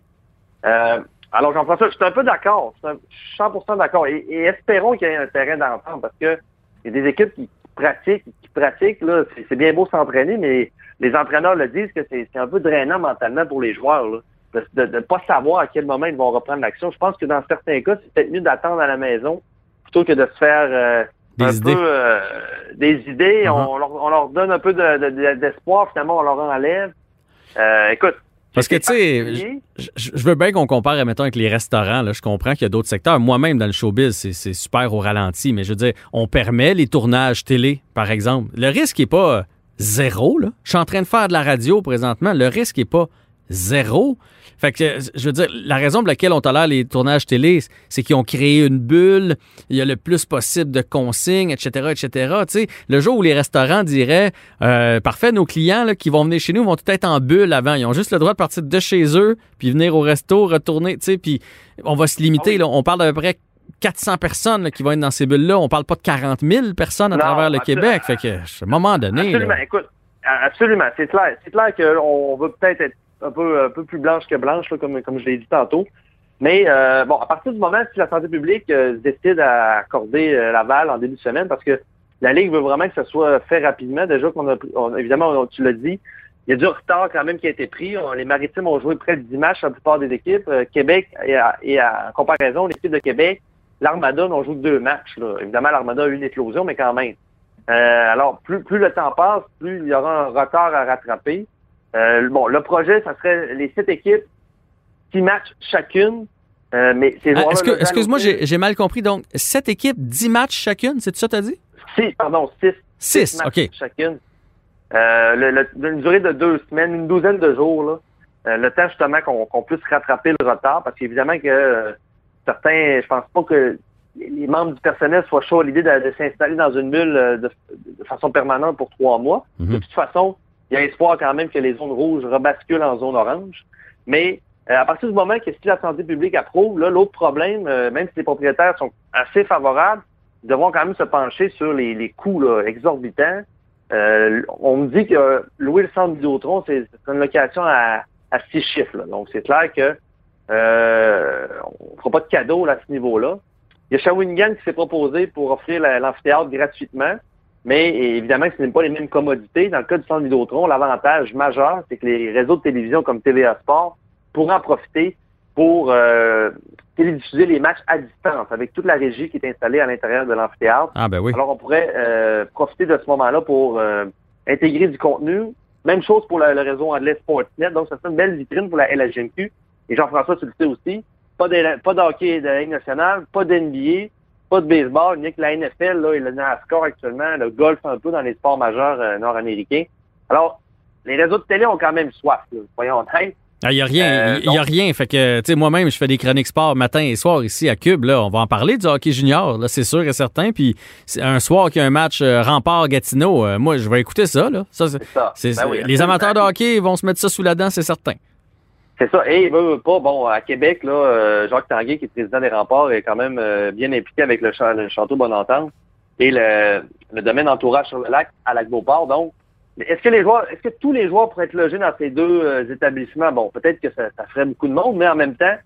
Euh, alors, Jean-François, je suis un peu d'accord. Je suis un- je suis 100% d'accord. Et, espérons qu'il y ait un terrain d'entente parce que il y a des équipes qui pratiquent, qui pratiquent, là, c'est, bien beau s'entraîner, mais les entraîneurs le disent que c'est, un peu drainant mentalement pour les joueurs, de ne pas savoir à quel moment ils vont reprendre l'action. Je pense que dans certains cas, c'est peut-être mieux d'attendre à la maison plutôt que de se faire euh, Des un idées. peu euh, des idées. Mhm. on, leur, on leur donne un peu de, de- de- d'espoir, finalement, on leur enlève. Euh, écoute. Parce que, tu sais, je, veux bien qu'on compare, mettons, avec les restaurants. Là. Je comprends qu'il y a d'autres secteurs. Moi-même, dans le showbiz, c'est, super au ralenti. Mais je veux dire, on permet les tournages télé, par exemple. Le risque n'est pas zéro. Là. Je suis en train de faire de la radio présentement. Le risque n'est pas zéro. Fait que, euh, je veux dire, la raison pour laquelle on tolère les tournages télé, c'est qu'ils ont créé une bulle, il y a le plus possible de consignes, etc., etc. Tu sais, le jour où les restaurants diraient, euh, parfait, nos clients là, qui vont venir chez nous vont tout être en bulle avant. Ils ont juste le droit de partir de chez eux, puis venir au resto, retourner, tu sais, puis on va se limiter. Là, on parle d'à peu près 400 personnes là, qui vont être dans ces bulles-là. On parle pas de 40 000 personnes à Non, travers le. Québec. Fait que, à un moment donné, Absolument. Écoute, absolument. C'est clair. C'est clair qu'on veut peut-être être un peu, un peu plus blanche que blanche, là, comme, comme je l'ai dit tantôt. Mais euh, bon, à partir du moment si la santé publique euh, décide à accorder euh, l'aval en début de semaine, parce que la Ligue veut vraiment que ça soit fait rapidement. Déjà qu'on a, on- évidemment, tu l'as dit, il y a du retard quand même qui a été pris. Les Maritimes ont joué près de 10 matchs la plupart des équipes. Euh, Québec, et à, et à comparaison, l'équipe de Québec, l'Armada n'ont joué que deux matchs. Là. Évidemment, l'Armada a eu une éclosion, mais quand même. Euh, alors, plus, plus le temps passe, plus il y aura un retard à rattraper. Euh, bon, le projet, ça serait les sept équipes, six matchs chacune. Euh, mais ces Ah, que- excuse-moi, aussi- j'ai mal compris. Donc, sept équipes, 10 matchs chacune, c'est ça que tu as dit? Six, pardon, six. Six, matchs OK. chacune. Euh, le- le- une durée de deux semaines, une douzaine de jours, là. Euh, le temps justement qu'on qu'on puisse rattraper le retard, parce qu'évidemment que euh, certains, je pense pas que les les membres du personnel soient chauds à l'idée de, de s'installer dans une bulle euh, de, de façon permanente pour trois mois. Mhm. De toute façon, il y a espoir quand même que les zones rouges rebasculent en zone orange. Mais euh, à partir du moment que si la santé publique approuve, là, l'autre problème, euh, même si les propriétaires sont assez favorables, ils devront quand même se pencher sur les, les coûts là, exorbitants. Euh, on me dit que louer le centre Vidéotron, c'est c'est une location à, à six chiffres. là. Donc, c'est clair que euh, on ne fera pas de cadeau à ce niveau-là. Il y a Shawinigan qui s'est proposé pour offrir la- l'amphithéâtre gratuitement, mais évidemment que ce n'est pas les mêmes commodités. Dans le cas du centre Vidéotron, l'avantage majeur, c'est que les réseaux de télévision comme TVA Sport pourront en profiter pour euh, télédiffuser les matchs à distance avec toute la régie qui est installée à l'intérieur de l'amphithéâtre. Ah, ben oui. Alors, on pourrait euh, profiter de ce moment-là pour euh, intégrer du contenu. Même chose pour le, le réseau anglais Sportsnet. Donc, ça serait une belle vitrine pour la LHGMQ. Et Jean-François, tu le sais aussi, pas de, pas de hockey de la Ligue nationale, pas d'NBA, pas de baseball, ni que la NFL là, et le NASCAR actuellement, le golf un peu dans les sports majeurs euh, nord-américains. Alors, les réseaux de télé ont quand même soif, là, soyons honnêtes. Il n'y a rien. Euh, Il y a rien. Fait que, tu sais, moi-même, je fais des chroniques sport matin et soir ici à Cube. Là, on va en parler du hockey junior, là, c'est sûr et certain. Puis un soir qu'il y a un match euh, Rempart-Gatineau, euh, moi, je vais écouter ça. Là. Ça, c'est- C'est ça. c'est- Ben oui, les amateurs de hockey vont se mettre ça sous la dent, c'est certain. C'est ça. Et veut, veut pas, bon, à Québec, là, euh, Jacques Tanguay, qui est président des remparts, est quand même euh, bien impliqué avec le, cha- le château Bonentente et le, le domaine entourage sur le lac à Lac-Beauport. Donc, mais est-ce que les joueurs, est-ce que tous les joueurs pourraient être logés dans ces deux euh, établissements? Bon, peut-être que ça, ça ferait beaucoup de monde, mais en même temps,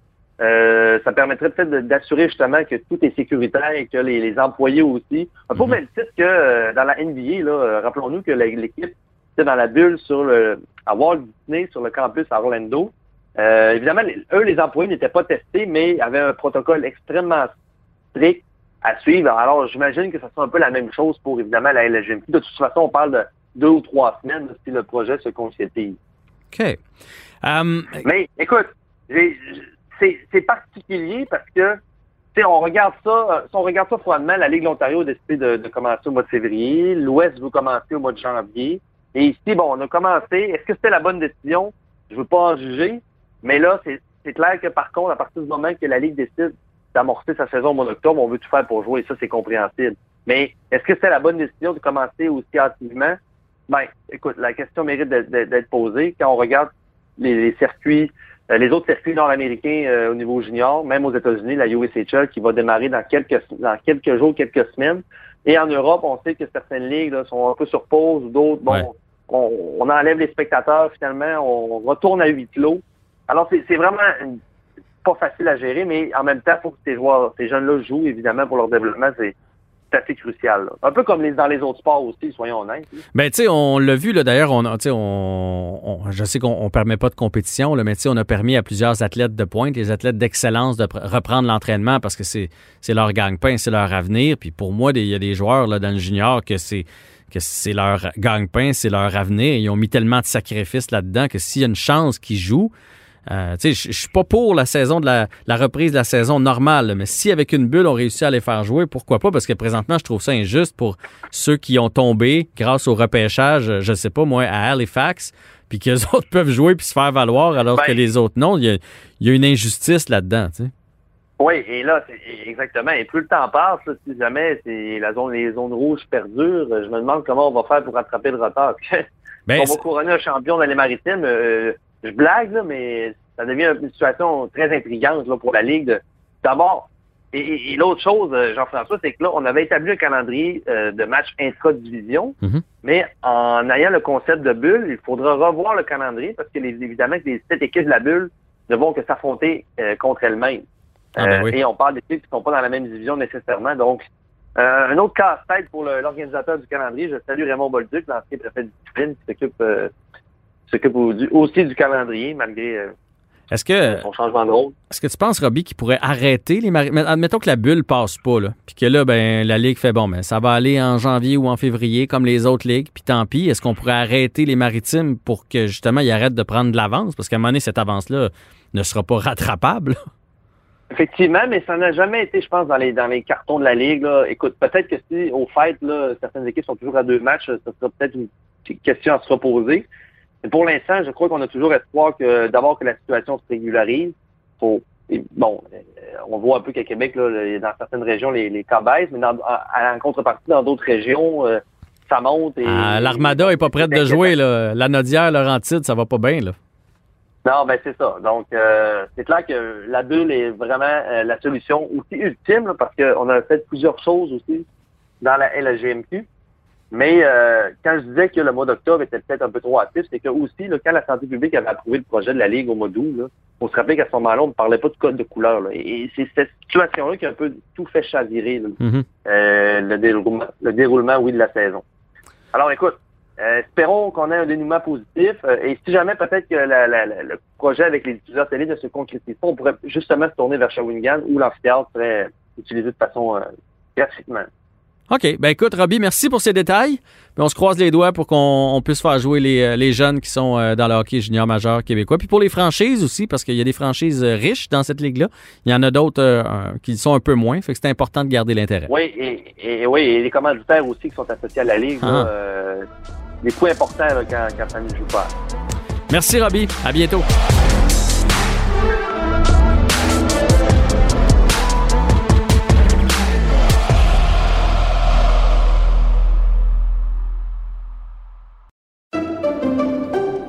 euh, ça permettrait peut-être d'assurer justement que tout est sécuritaire et que les, les employés aussi. Un peu au même titre que euh, dans la NBA, là, rappelons-nous que l'équipe était dans la bulle sur le à Walt Disney sur le campus à Orlando. Euh, évidemment, eux, les employés n'étaient pas testés, mais avaient un protocole extrêmement strict à suivre. Alors, j'imagine que ça sera un peu la même chose pour, évidemment, la LGMQ. De toute façon, on parle de deux ou trois semaines si le projet se concrétise. OK. Um, Mais écoute, c'est particulier parce que tu sais, on regarde ça, euh, si on regarde ça froidement, la Ligue de l'Ontario a décidé de, de commencer au mois de février, l'Ouest veut commencer au mois de janvier. Et ici, bon, on a commencé. Est-ce que c'était la bonne décision? Je veux pas en juger. Mais là, c'est clair que par contre, à partir du moment que la Ligue décide d'amorcer sa saison au mois d'octobre, on veut tout faire pour jouer, et ça, c'est compréhensible. Mais est-ce que c'était la bonne décision de commencer aussi hâtivement? Ben, écoute, la question mérite d'être- posée. Quand on regarde les, les circuits, euh, les autres circuits nord-américains euh, au niveau junior, même aux États-Unis, la USHL qui va démarrer dans quelques dans quelques jours, quelques semaines. Et en Europe, on sait que certaines ligues là, sont un peu sur pause ou d'autres, bon, Ouais. on, on enlève les spectateurs finalement, on retourne à huis clos. Alors, c'est vraiment pas facile à gérer, mais en même temps, il faut que ces joueurs, ces jeunes-là jouent, évidemment, pour leur développement, c'est assez crucial. Un peu comme les, dans les autres sports aussi, soyons honnêtes. Ben, tu sais, on l'a vu, d'ailleurs, on, on, on- je sais qu'on ne permet pas de compétition, là, mais tu sais, on a permis à plusieurs athlètes de pointe, les athlètes d'excellence, de pr- reprendre l'entraînement parce que c'est leur gagne-pain, c'est leur avenir. Puis pour moi, il y a des joueurs là, dans le junior que c'est que c'est leur gagne-pain, c'est leur avenir. Ils ont mis tellement de sacrifices là-dedans que s'il y a une chance qu'ils jouent, euh, je suis pas pour la saison de la, la reprise de la saison normale, mais si avec une bulle on réussit à les faire jouer, pourquoi pas? Parce que présentement, je trouve ça injuste pour ceux qui ont tombé grâce au repêchage, je sais pas moi, à Halifax, puis que les [LAUGHS] autres peuvent jouer puis se faire valoir alors Ben- que les autres non. Il y a, il y a une injustice là-dedans, tu sais. Oui, et là, c'est exactement. Et plus le temps passe, là, si jamais c'est la zone, les zones rouges perdurent, je me demande comment on va faire pour rattraper le retard. [LAUGHS] Ben, on va couronner un champion dans les maritimes. euh, je blague, là, mais ça devient une situation très intrigante là, pour la Ligue. D'abord, et, et- et l'autre chose, euh, Jean-François, c'est que là, on avait établi un calendrier euh, de matchs intra-division, Mhm. mais en ayant le concept de bulle, il faudra revoir le calendrier parce que les, évidemment que les sept équipes de la bulle ne vont que s'affronter euh, contre elles-mêmes. Ah, ben Euh. Et on parle d'équipes qui ne sont pas dans la même division nécessairement. Donc, un autre casse-tête pour l'organisateur du calendrier. Je salue Raymond Bolduc, l'ancien préfet de discipline, qui s'occupe s'occupe aussi du calendrier, malgré euh, Est-ce que, son changement de rôle. est-ce que tu penses, Robbie, qu'il pourrait arrêter les maritimes? Admettons que la bulle passe pas, là, puis que là, ben, la Ligue fait bon, ben, ça va aller en janvier ou en février comme les autres ligues, puis tant pis. Est-ce qu'on pourrait arrêter les maritimes pour que justement ils arrêtent de prendre de l'avance? Parce qu'à un moment donné, cette avance-là ne sera pas rattrapable. Effectivement, mais ça n'a jamais été, je pense, dans les dans les cartons de la Ligue. Là. Écoute, peut-être que si, au fait, là, certaines équipes sont toujours à deux matchs, ça sera peut-être une question à se reposer. Mais pour l'instant, je crois qu'on a toujours espoir que d'abord que la situation se régularise. Faut, et bon, euh, on voit un peu qu'à Québec, là, dans certaines régions, les, les cas baissent, mais dans, en, en contrepartie, dans d'autres régions, euh, ça monte. Et, Ah, L'Armada est pas prête de jouer, là. La Nodière, Laurentide, ça va pas bien, là. Non, ben c'est ça. Donc, euh, c'est clair que la bulle est vraiment euh, la solution aussi ultime, là, parce qu'on a fait plusieurs choses aussi dans la LGMQ. Mais euh, quand je disais que le mois d'octobre était peut-être un peu trop hâtif, c'est que aussi, là, quand la santé publique avait approuvé le projet de la Ligue au mois d'août, on se rappelait qu'à ce moment-là, on ne parlait pas de code de couleur. là. Et, c'est cette situation-là qui a un peu tout fait chavirer là, Mhm. euh, le, déroulement, le déroulement, oui, de la saison. Alors, écoute, euh, espérons qu'on ait un dénouement positif. euh, et si jamais peut-être que la- la- la- le projet avec les diffuseurs télé ne se concrétise pas, on pourrait justement se tourner vers Shawinigan où l'amphithéâtre serait utilisé de façon euh, gratuitement. OK. Ben écoute, Robbie, merci pour ces détails. Puis on se croise les doigts pour qu'on on puisse faire jouer les, euh, les jeunes qui sont euh, dans le hockey junior majeur québécois. Puis pour les franchises aussi, parce qu'il y a des franchises euh, riches dans cette ligue-là. Il y en a d'autres euh, qui sont un peu moins. Fait que c'est important de garder l'intérêt. Oui, et, et oui, et les commanditaires aussi qui sont associés à la Ligue, là, Ah. euh, des coûts importants là, quand, quand ça ne joue pas. Merci, Robbie. À bientôt.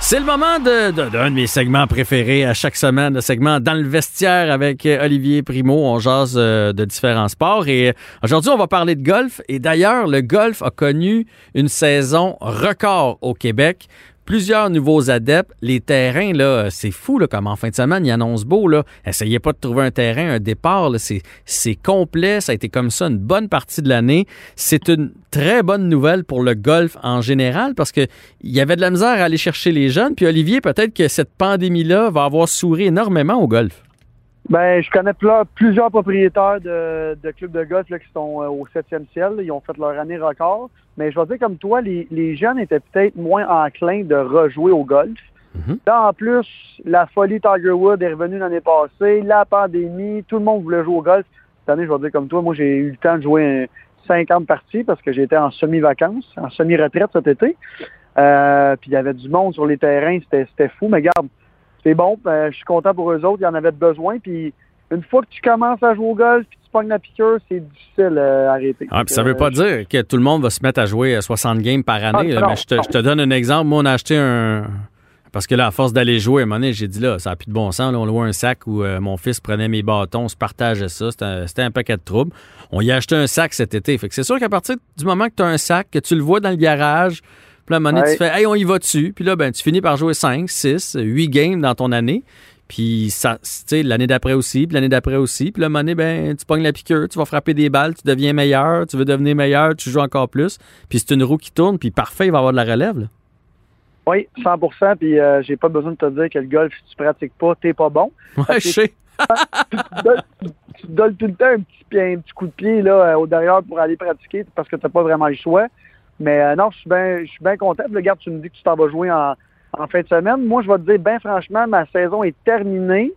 C'est le moment de- de- d'un de, mes segments préférés à chaque semaine, le segment Dans le vestiaire avec euh, Olivier Primo. On jase euh, de différents sports et euh, aujourd'hui, on va parler de golf. Et d'ailleurs, le golf a connu une saison record au Québec. Plusieurs nouveaux adeptes. Les terrains, là, c'est fou, là, comme en fin de semaine, ils annoncent beau, là. Essayez pas de trouver un terrain, un départ, c'est complet. Ça a été comme ça une bonne partie de l'année. C'est une très bonne nouvelle pour le golf en général parce que il y avait de la misère à aller chercher les jeunes. Puis Olivier, peut-être que cette pandémie-là va avoir souri énormément au golf. Ben, je connais plusieurs propriétaires de, de clubs de golf là, qui sont euh, au septième ciel. Ils ont fait leur année record. Mais je vais dire comme toi, les, les jeunes étaient peut-être moins enclins de rejouer au golf. Mhm. Là, en plus, la folie Tiger Woods est revenue l'année passée, la pandémie, tout le monde voulait jouer au golf. Cette année, je vais dire comme toi, moi, j'ai eu le temps de jouer un 50 parties parce que j'étais en semi-vacances, en semi-retraite cet été. Euh, puis il y avait du monde sur les terrains, c'était c'était fou. Mais regarde, c'est bon, euh, je suis content pour eux autres, ils en avaient besoin. Puis une fois que tu commences à jouer au golf, puis tu pognes la piqûre, c'est difficile euh, à arrêter. Ah, puis ça veut Euh, pas dire que tout le monde va se mettre à jouer à 60 games par année. Ah, là, non, mais je te, non. je te donne un exemple. Moi, on a acheté un. Parce que là, à force d'aller jouer, à un moment donné, j'ai dit là, ça n'a plus de bon sens. Là, on louait un sac où euh, mon fils prenait mes bâtons, on se partageait ça. C'était un, c'était un paquet de troubles. On y a acheté un sac cet été. Fait que c'est sûr qu'à partir du moment que tu as un sac, que tu le vois dans le garage, puis là, à un moment donné, Ouais. tu fais Hey, on y va dessus. Puis là, ben, tu finis par jouer 5, 6, 8 games dans ton année. Puis ça, l'année d'après aussi, puis l'année d'après aussi. Puis là, à un moment donné, ben, tu pognes la piqûre, tu vas frapper des balles, tu deviens meilleur, tu veux devenir meilleur, tu joues encore plus. Puis c'est une roue qui tourne, puis parfait, il va y avoir de la relève. Là. Oui, 100% Puis euh, j'ai pas besoin de te dire que le golf, si tu pratiques pas, t'es pas bon. Ouais, je sais. [LAUGHS] tu, te donnes, tu te donnes tout le temps un petit, un petit coup de pied là, euh, au derrière pour aller pratiquer parce que t'as pas vraiment le choix. Mais euh, non, je suis bien bien content. Regarde, tu me dis que tu t'en vas jouer en, en fin de semaine. Moi, je vais te dire, bien franchement, ma saison est terminée.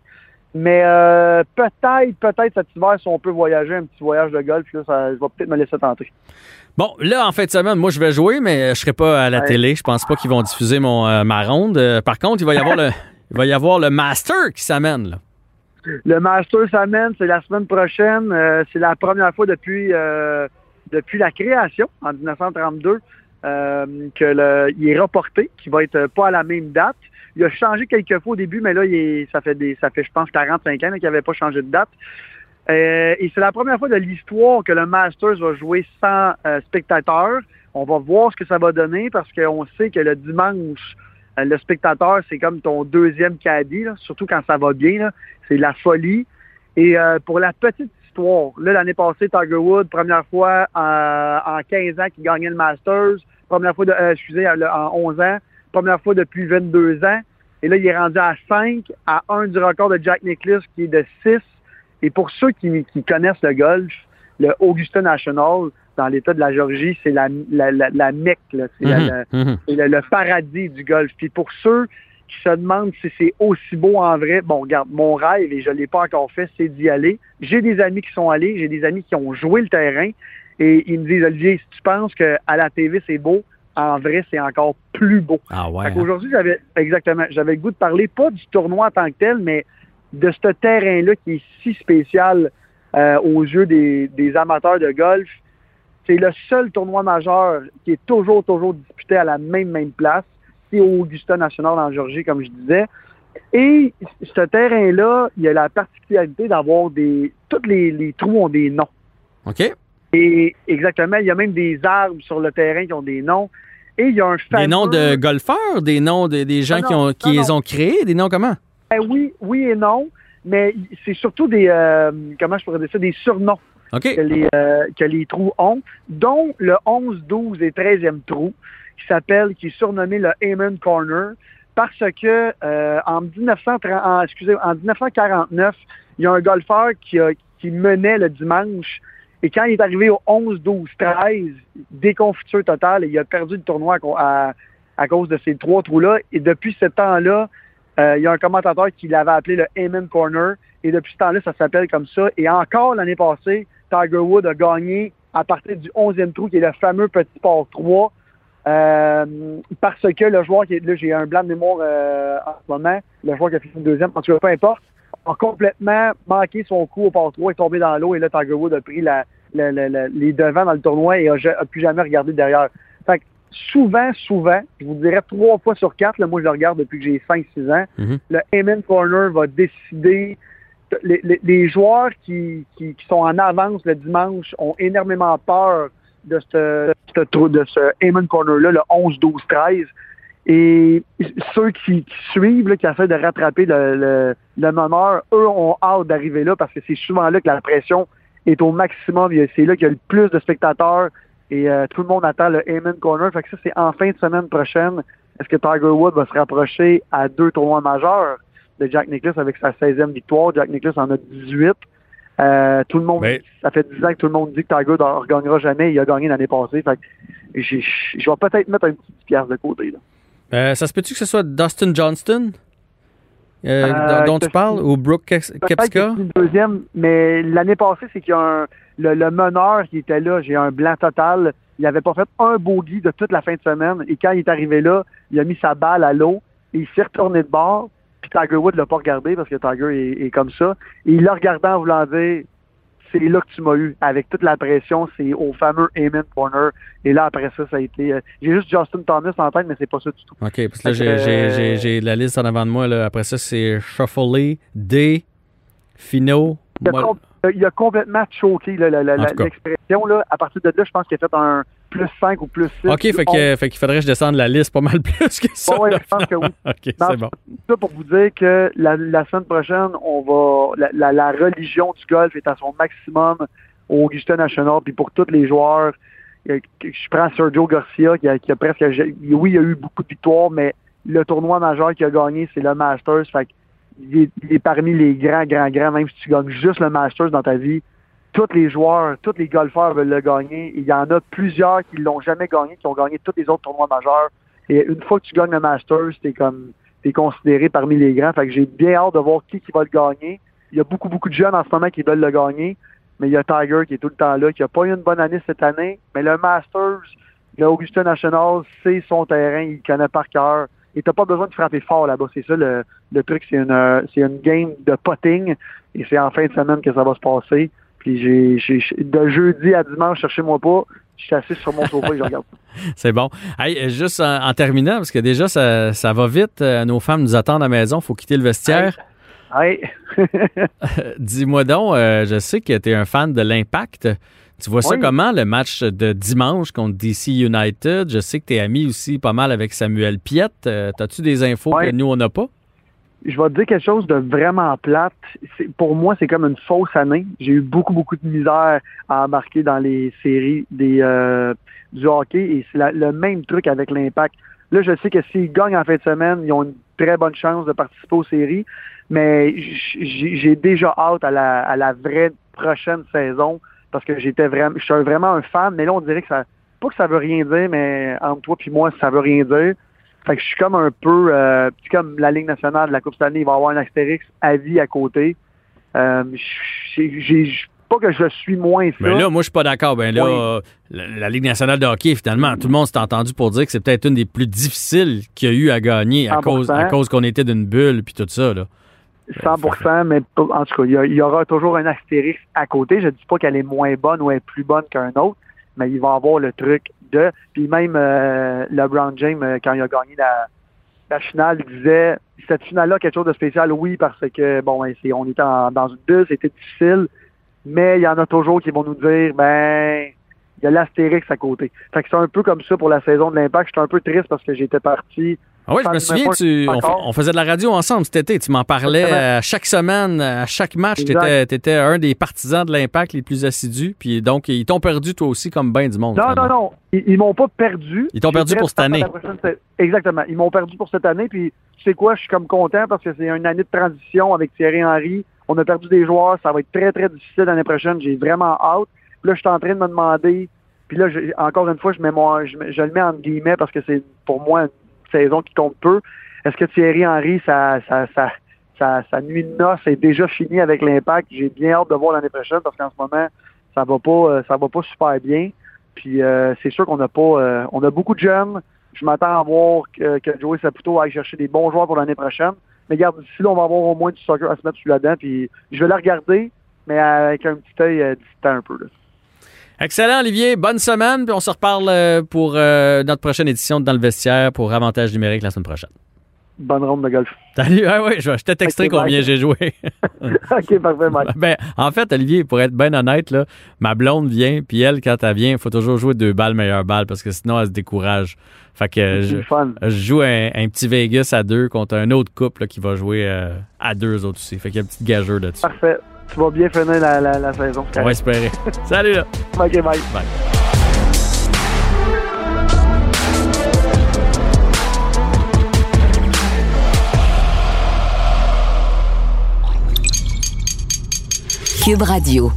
Mais euh, peut-être, peut-être cet hiver, si on peut voyager, un petit voyage de golf, là, ça, je vais peut-être me laisser tenter. Bon, là, en fin de semaine, moi, je vais jouer, mais je serai pas à la Ouais. télé. Je pense pas qu'ils vont diffuser mon, euh, ma ronde. Euh, par contre, il va y avoir le, il va y avoir le Master qui s'amène. là. Le Master s'amène, c'est la semaine prochaine. Euh, c'est la première fois depuis euh, depuis la création, en 1932, euh, que le, il est reporté, qu'il va être pas à la même date. Il a changé quelques fois au début, mais là, il est- ça fait des, ça fait, je pense, 45 ans qu'il n'avait pas changé de date. Euh, et c'est la première fois de l'histoire que le Masters va jouer sans euh, spectateurs. On va voir ce que ça va donner parce qu'on sait que le dimanche, euh, le spectateur, c'est comme ton deuxième caddie, là, surtout quand ça va bien. C'est la folie. Et euh, pour la petite histoire, là, l'année passée, Tiger Woods, première fois euh, en 15 ans qu'il gagnait le Masters, première fois, de, euh, excusez, en 11 ans, première fois depuis 22 ans. Et là, il est rendu à 5, à 1 du record de Jack Nicklaus qui est de 6. Et pour ceux qui, qui connaissent le golf, le Augusta National, dans l'État de la Géorgie, c'est la, la, la, la Mecque, c'est Mhm, la- mhm. c'est le, le paradis du golf. Puis pour ceux qui se demandent si c'est aussi beau en vrai, bon, regarde, mon rêve, et je ne l'ai pas encore fait, c'est d'y aller. J'ai des amis qui sont allés, j'ai des amis qui ont joué le terrain, et ils me disent, Olivier, si tu penses qu'à la TV, c'est beau, en vrai, c'est encore plus beau. Ah ouais. Hein? qu'aujourd'hui, j'avais exactement, j'avais le goût de parler pas du tournoi en tant que tel, mais de ce terrain-là qui est si spécial euh, aux yeux des, des amateurs de golf. C'est le seul tournoi majeur qui est toujours, toujours disputé à la même, même place. C'est au Augusta National en Georgie, comme je disais. Et ce terrain-là, il y a la particularité d'avoir des. Tous les, les trous ont des noms. OK. Et exactement, il y a même des arbres sur le terrain qui ont des noms. Et il y a un fameux... Des noms de golfeurs, des noms de- des gens Ah non, qui, ont, qui non, les ont créés, des noms comment? Ben oui, oui et non, mais c'est surtout des, euh, comment je pourrais dire ça, des surnoms. OK. que, les, euh, que les trous ont, dont le 11, 12 et 13e trou, qui s'appelle, qui est surnommé le Amen Corner, parce que euh, en, 1930, en, excusez, en 1949, il y a un golfeur qui, a, qui menait le dimanche, et quand il est arrivé au 11, 12, 13, déconfiture totale, et il a perdu le tournoi à, à- cause de ces trois trous-là, et depuis ce temps-là, euh, il y a un commentateur qui l'avait appelé le Amen Corner. Et depuis ce temps-là, ça s'appelle comme ça. Et encore l'année passée, Tiger Woods a gagné à partir du 11e trou, qui est le fameux petit par 3. Euh, parce que le joueur qui est là, j'ai un blanc de mémoire euh, en ce moment, le joueur qui a fini deuxième, en tout cas, peu importe, a complètement manqué son coup au par 3, est tombé dans l'eau et là, Tiger Woods a pris la, la- la- les devants dans le tournoi et a, a plus jamais regardé derrière. Fait que souvent, souvent, je vous dirais trois fois sur quatre, là, moi je le regarde depuis que j'ai 5-6 ans, Mhm. le Amen Corner va décider. Les, les- les joueurs qui, qui- qui sont en avance le dimanche ont énormément peur de ce, ce trou- de ce Amen Corner-là, le 11, 12, 13. Et ceux qui, qui suivent, là, qui essaient de rattraper le, le, le meneur, eux ont hâte d'arriver là parce que c'est souvent là que la pression est au maximum. C'est là qu'il y a le plus de spectateurs et euh, tout le monde attend le Amen Corner. Fait que ça, c'est en fin de semaine prochaine. Est-ce que Tiger Woods va se rapprocher à deux tournois majeurs de Jack Nicklaus avec sa 16e victoire? Jack Nicklaus en a 18. Euh, tout le monde, ça fait 10 ans que tout le monde dit que Tiger ne regagnera jamais. Il a gagné l'année passée. Fait je vais peut-être mettre un petit pièce de côté. Là. Euh, ça se peut-tu que ce soit Dustin Johnston? Euh, dont tu parles? ou Brooke Kepska? deuxième, mais l'année passée, c'est qu'il y a un, le, le meneur qui était là, j'ai un blanc total. Il n'avait pas fait un bogey de toute la fin de semaine. Et quand il est arrivé là, il a mis sa balle à l'eau et il s'est retourné de bord. Puis Tiger Woods l'a pas regardé parce que Tiger est, est comme ça. Et il l'a regardé en voulant dire c'est là que tu m'as eu. Avec toute la pression, c'est au fameux Amen Corner. Et là, après ça, ça a été. euh, j'ai juste Justin Thomas en tête, mais c'est pas ça du tout. OK, parce que là, Fait j'ai- j'ai- euh, la liste en avant de moi. Là. Après ça, c'est Shuffley, D, Fino. Il a, com- il a complètement choqué l'expression. Là. À partir de là, je pense qu'il a fait un plus 5 ou plus 6. OK, fait que- fait qu'il faudrait que je descende la liste pas mal [LAUGHS] plus que ça. Ouais, là, je pense que oui. [LAUGHS] OK, c'est bon. Ça pour vous dire que la, la semaine prochaine, on va la, la- la religion du golf est à son maximum au Augusta National. Puis pour tous les joueurs, euh, je prends Sergio Garcia qui a, qui a presque. Oui, il a eu beaucoup de victoires, mais le tournoi majeur qu'il a gagné, c'est le Masters. Fait que il est, il est parmi les grands, grands, grands, même si tu gagnes juste le Masters dans ta vie. Tous les joueurs, tous les golfeurs veulent le gagner. Il y en a plusieurs qui l'ont jamais gagné, qui ont gagné tous les autres tournois majeurs. Et une fois que tu gagnes le Masters, t'es comme t'es considéré parmi les grands. Fait que j'ai bien hâte de voir qui, qui va le gagner. Il y a beaucoup, beaucoup de jeunes en ce moment qui veulent le gagner. Mais il y a Tiger qui est tout le temps là, qui n'a pas eu une bonne année cette année. Mais le Masters, le Augusta National, c'est son terrain, il connaît par cœur. Et t'as pas besoin de frapper fort là-bas. C'est ça le, le truc, c'est une euh, c'est une game de potting. Et c'est en fin de semaine que ça va se passer. Puis j'ai, de jeudi à dimanche, cherchez-moi pas. Je suis assis sur mon sofa et je regarde. [LAUGHS] C'est bon. Hey, euh, juste en, en terminant, parce que déjà, ça, ça va vite. euh, nos femmes nous attendent à la maison. faut quitter le vestiaire. Hey. [LAUGHS] Dis-moi donc, euh, je sais que tu es un fan de l'Impact. Tu vois ça comment, le match de dimanche contre DC United? Je sais que tu es ami aussi pas mal avec Samuel Piette. Euh, T'as-tu des infos Oui. que nous, on n'a pas? Je vais te dire quelque chose de vraiment plate. Pour moi, c'est comme une fausse année. J'ai eu beaucoup, beaucoup de misère à embarquer dans les séries euh, du hockey et c'est le même truc avec l'impact. Là, je sais que s'ils gagnent en fin de semaine, ils ont une très bonne chance de participer aux séries, mais j'ai déjà hâte à la, à la vraie prochaine saison parce que j'étais vraiment, je suis vraiment un fan, mais là, on dirait que ça, pas que ça veut rien dire, mais entre toi puis moi, ça veut rien dire. Fait que je suis comme un peu, euh, comme la Ligue nationale de la Coupe année, il va y avoir un astérix à vie à côté. Euh, j'ai, pas que je suis moins ça. Ben là, moi, je suis pas d'accord. Ben là, Oui. euh, la, la Ligue nationale de hockey, finalement, tout le monde s'est entendu pour dire que c'est peut-être une des plus difficiles qu'il y a eu à gagner à 100%. cause, à cause qu'on était d'une bulle puis tout ça. Là. 100 mais p- en tout cas, il y, aura toujours un astérix à côté. Je dis pas qu'elle est moins bonne ou elle est plus bonne qu'un autre, mais il va avoir le truc de. Puis même euh, LeBron James, euh, quand il a gagné la, la finale, disait cette finale-là quelque chose de spécial, oui, parce que bon, ben, on était en- dans une bulle, c'était difficile, mais il y en a toujours qui vont nous dire ben il y a l'astérix à côté. Fait que c'est un peu comme ça pour la saison de l'impact. J'étais un peu triste parce que j'étais parti Ah oui, je me souviens, tu, on, faisait de la radio ensemble cet été. Tu m'en parlais à chaque semaine, à chaque match. Tu étais, un des partisans de l'impact les plus assidus. Puis donc, ils t'ont perdu toi aussi comme bien du monde. Non, finalement. non, non. Ils, ils m'ont pas perdu. Ils t'ont perdu pour cette année. prochaine, Exactement. Ils m'ont perdu pour cette année. Puis, tu sais quoi, je suis comme content parce que c'est une année de transition avec Thierry Henry. On a perdu des joueurs. Ça va être très, très difficile l'année prochaine. J'ai vraiment hâte. Puis là, je suis en train de me demander. Puis là, encore une fois, je, mets mon, je, le mets entre guillemets parce que c'est pour moi une saison qui compte peu. Est-ce que Thierry Henry, sa, sa, sa, sa nuit de noces est déjà finie avec l'impact? J'ai bien hâte de voir l'année prochaine parce qu'en ce moment, ça va pas, euh, ça va pas super bien. Puis euh, c'est sûr qu'on n'a pas, euh, on a beaucoup de jeunes. Je m'attends à voir que, que Joey Saputo aille chercher des bons joueurs pour l'année prochaine. Mais regarde, d'ici là, on va avoir au moins du soccer à se mettre sous la dent. Puis je vais la regarder, mais avec un petit œil euh, distant un peu. Là. Excellent, Olivier. Bonne semaine. Puis on se reparle euh, pour euh, notre prochaine édition de Dans le vestiaire pour Avantage numérique la semaine prochaine. Bonne ronde de golf. Salut. Ah oui, je, je t'ai texté combien j'ai joué. [LAUGHS] OK, parfait, Mike. ben, en fait, Olivier, pour être bien honnête, là, ma blonde vient, puis elle, quand elle vient, il faut toujours jouer deux balles, meilleure balle, parce que sinon, elle se décourage. Fait que je, je joue un, un petit Vegas à deux contre un autre couple là, qui va jouer euh, à deux autres aussi. Fait qu'il y a un petit gageur là-dessus. Parfait. Tu vas bien finir la, la, la saison. On va espérer. Salut là. OK, bye. Bye. Cube Radio.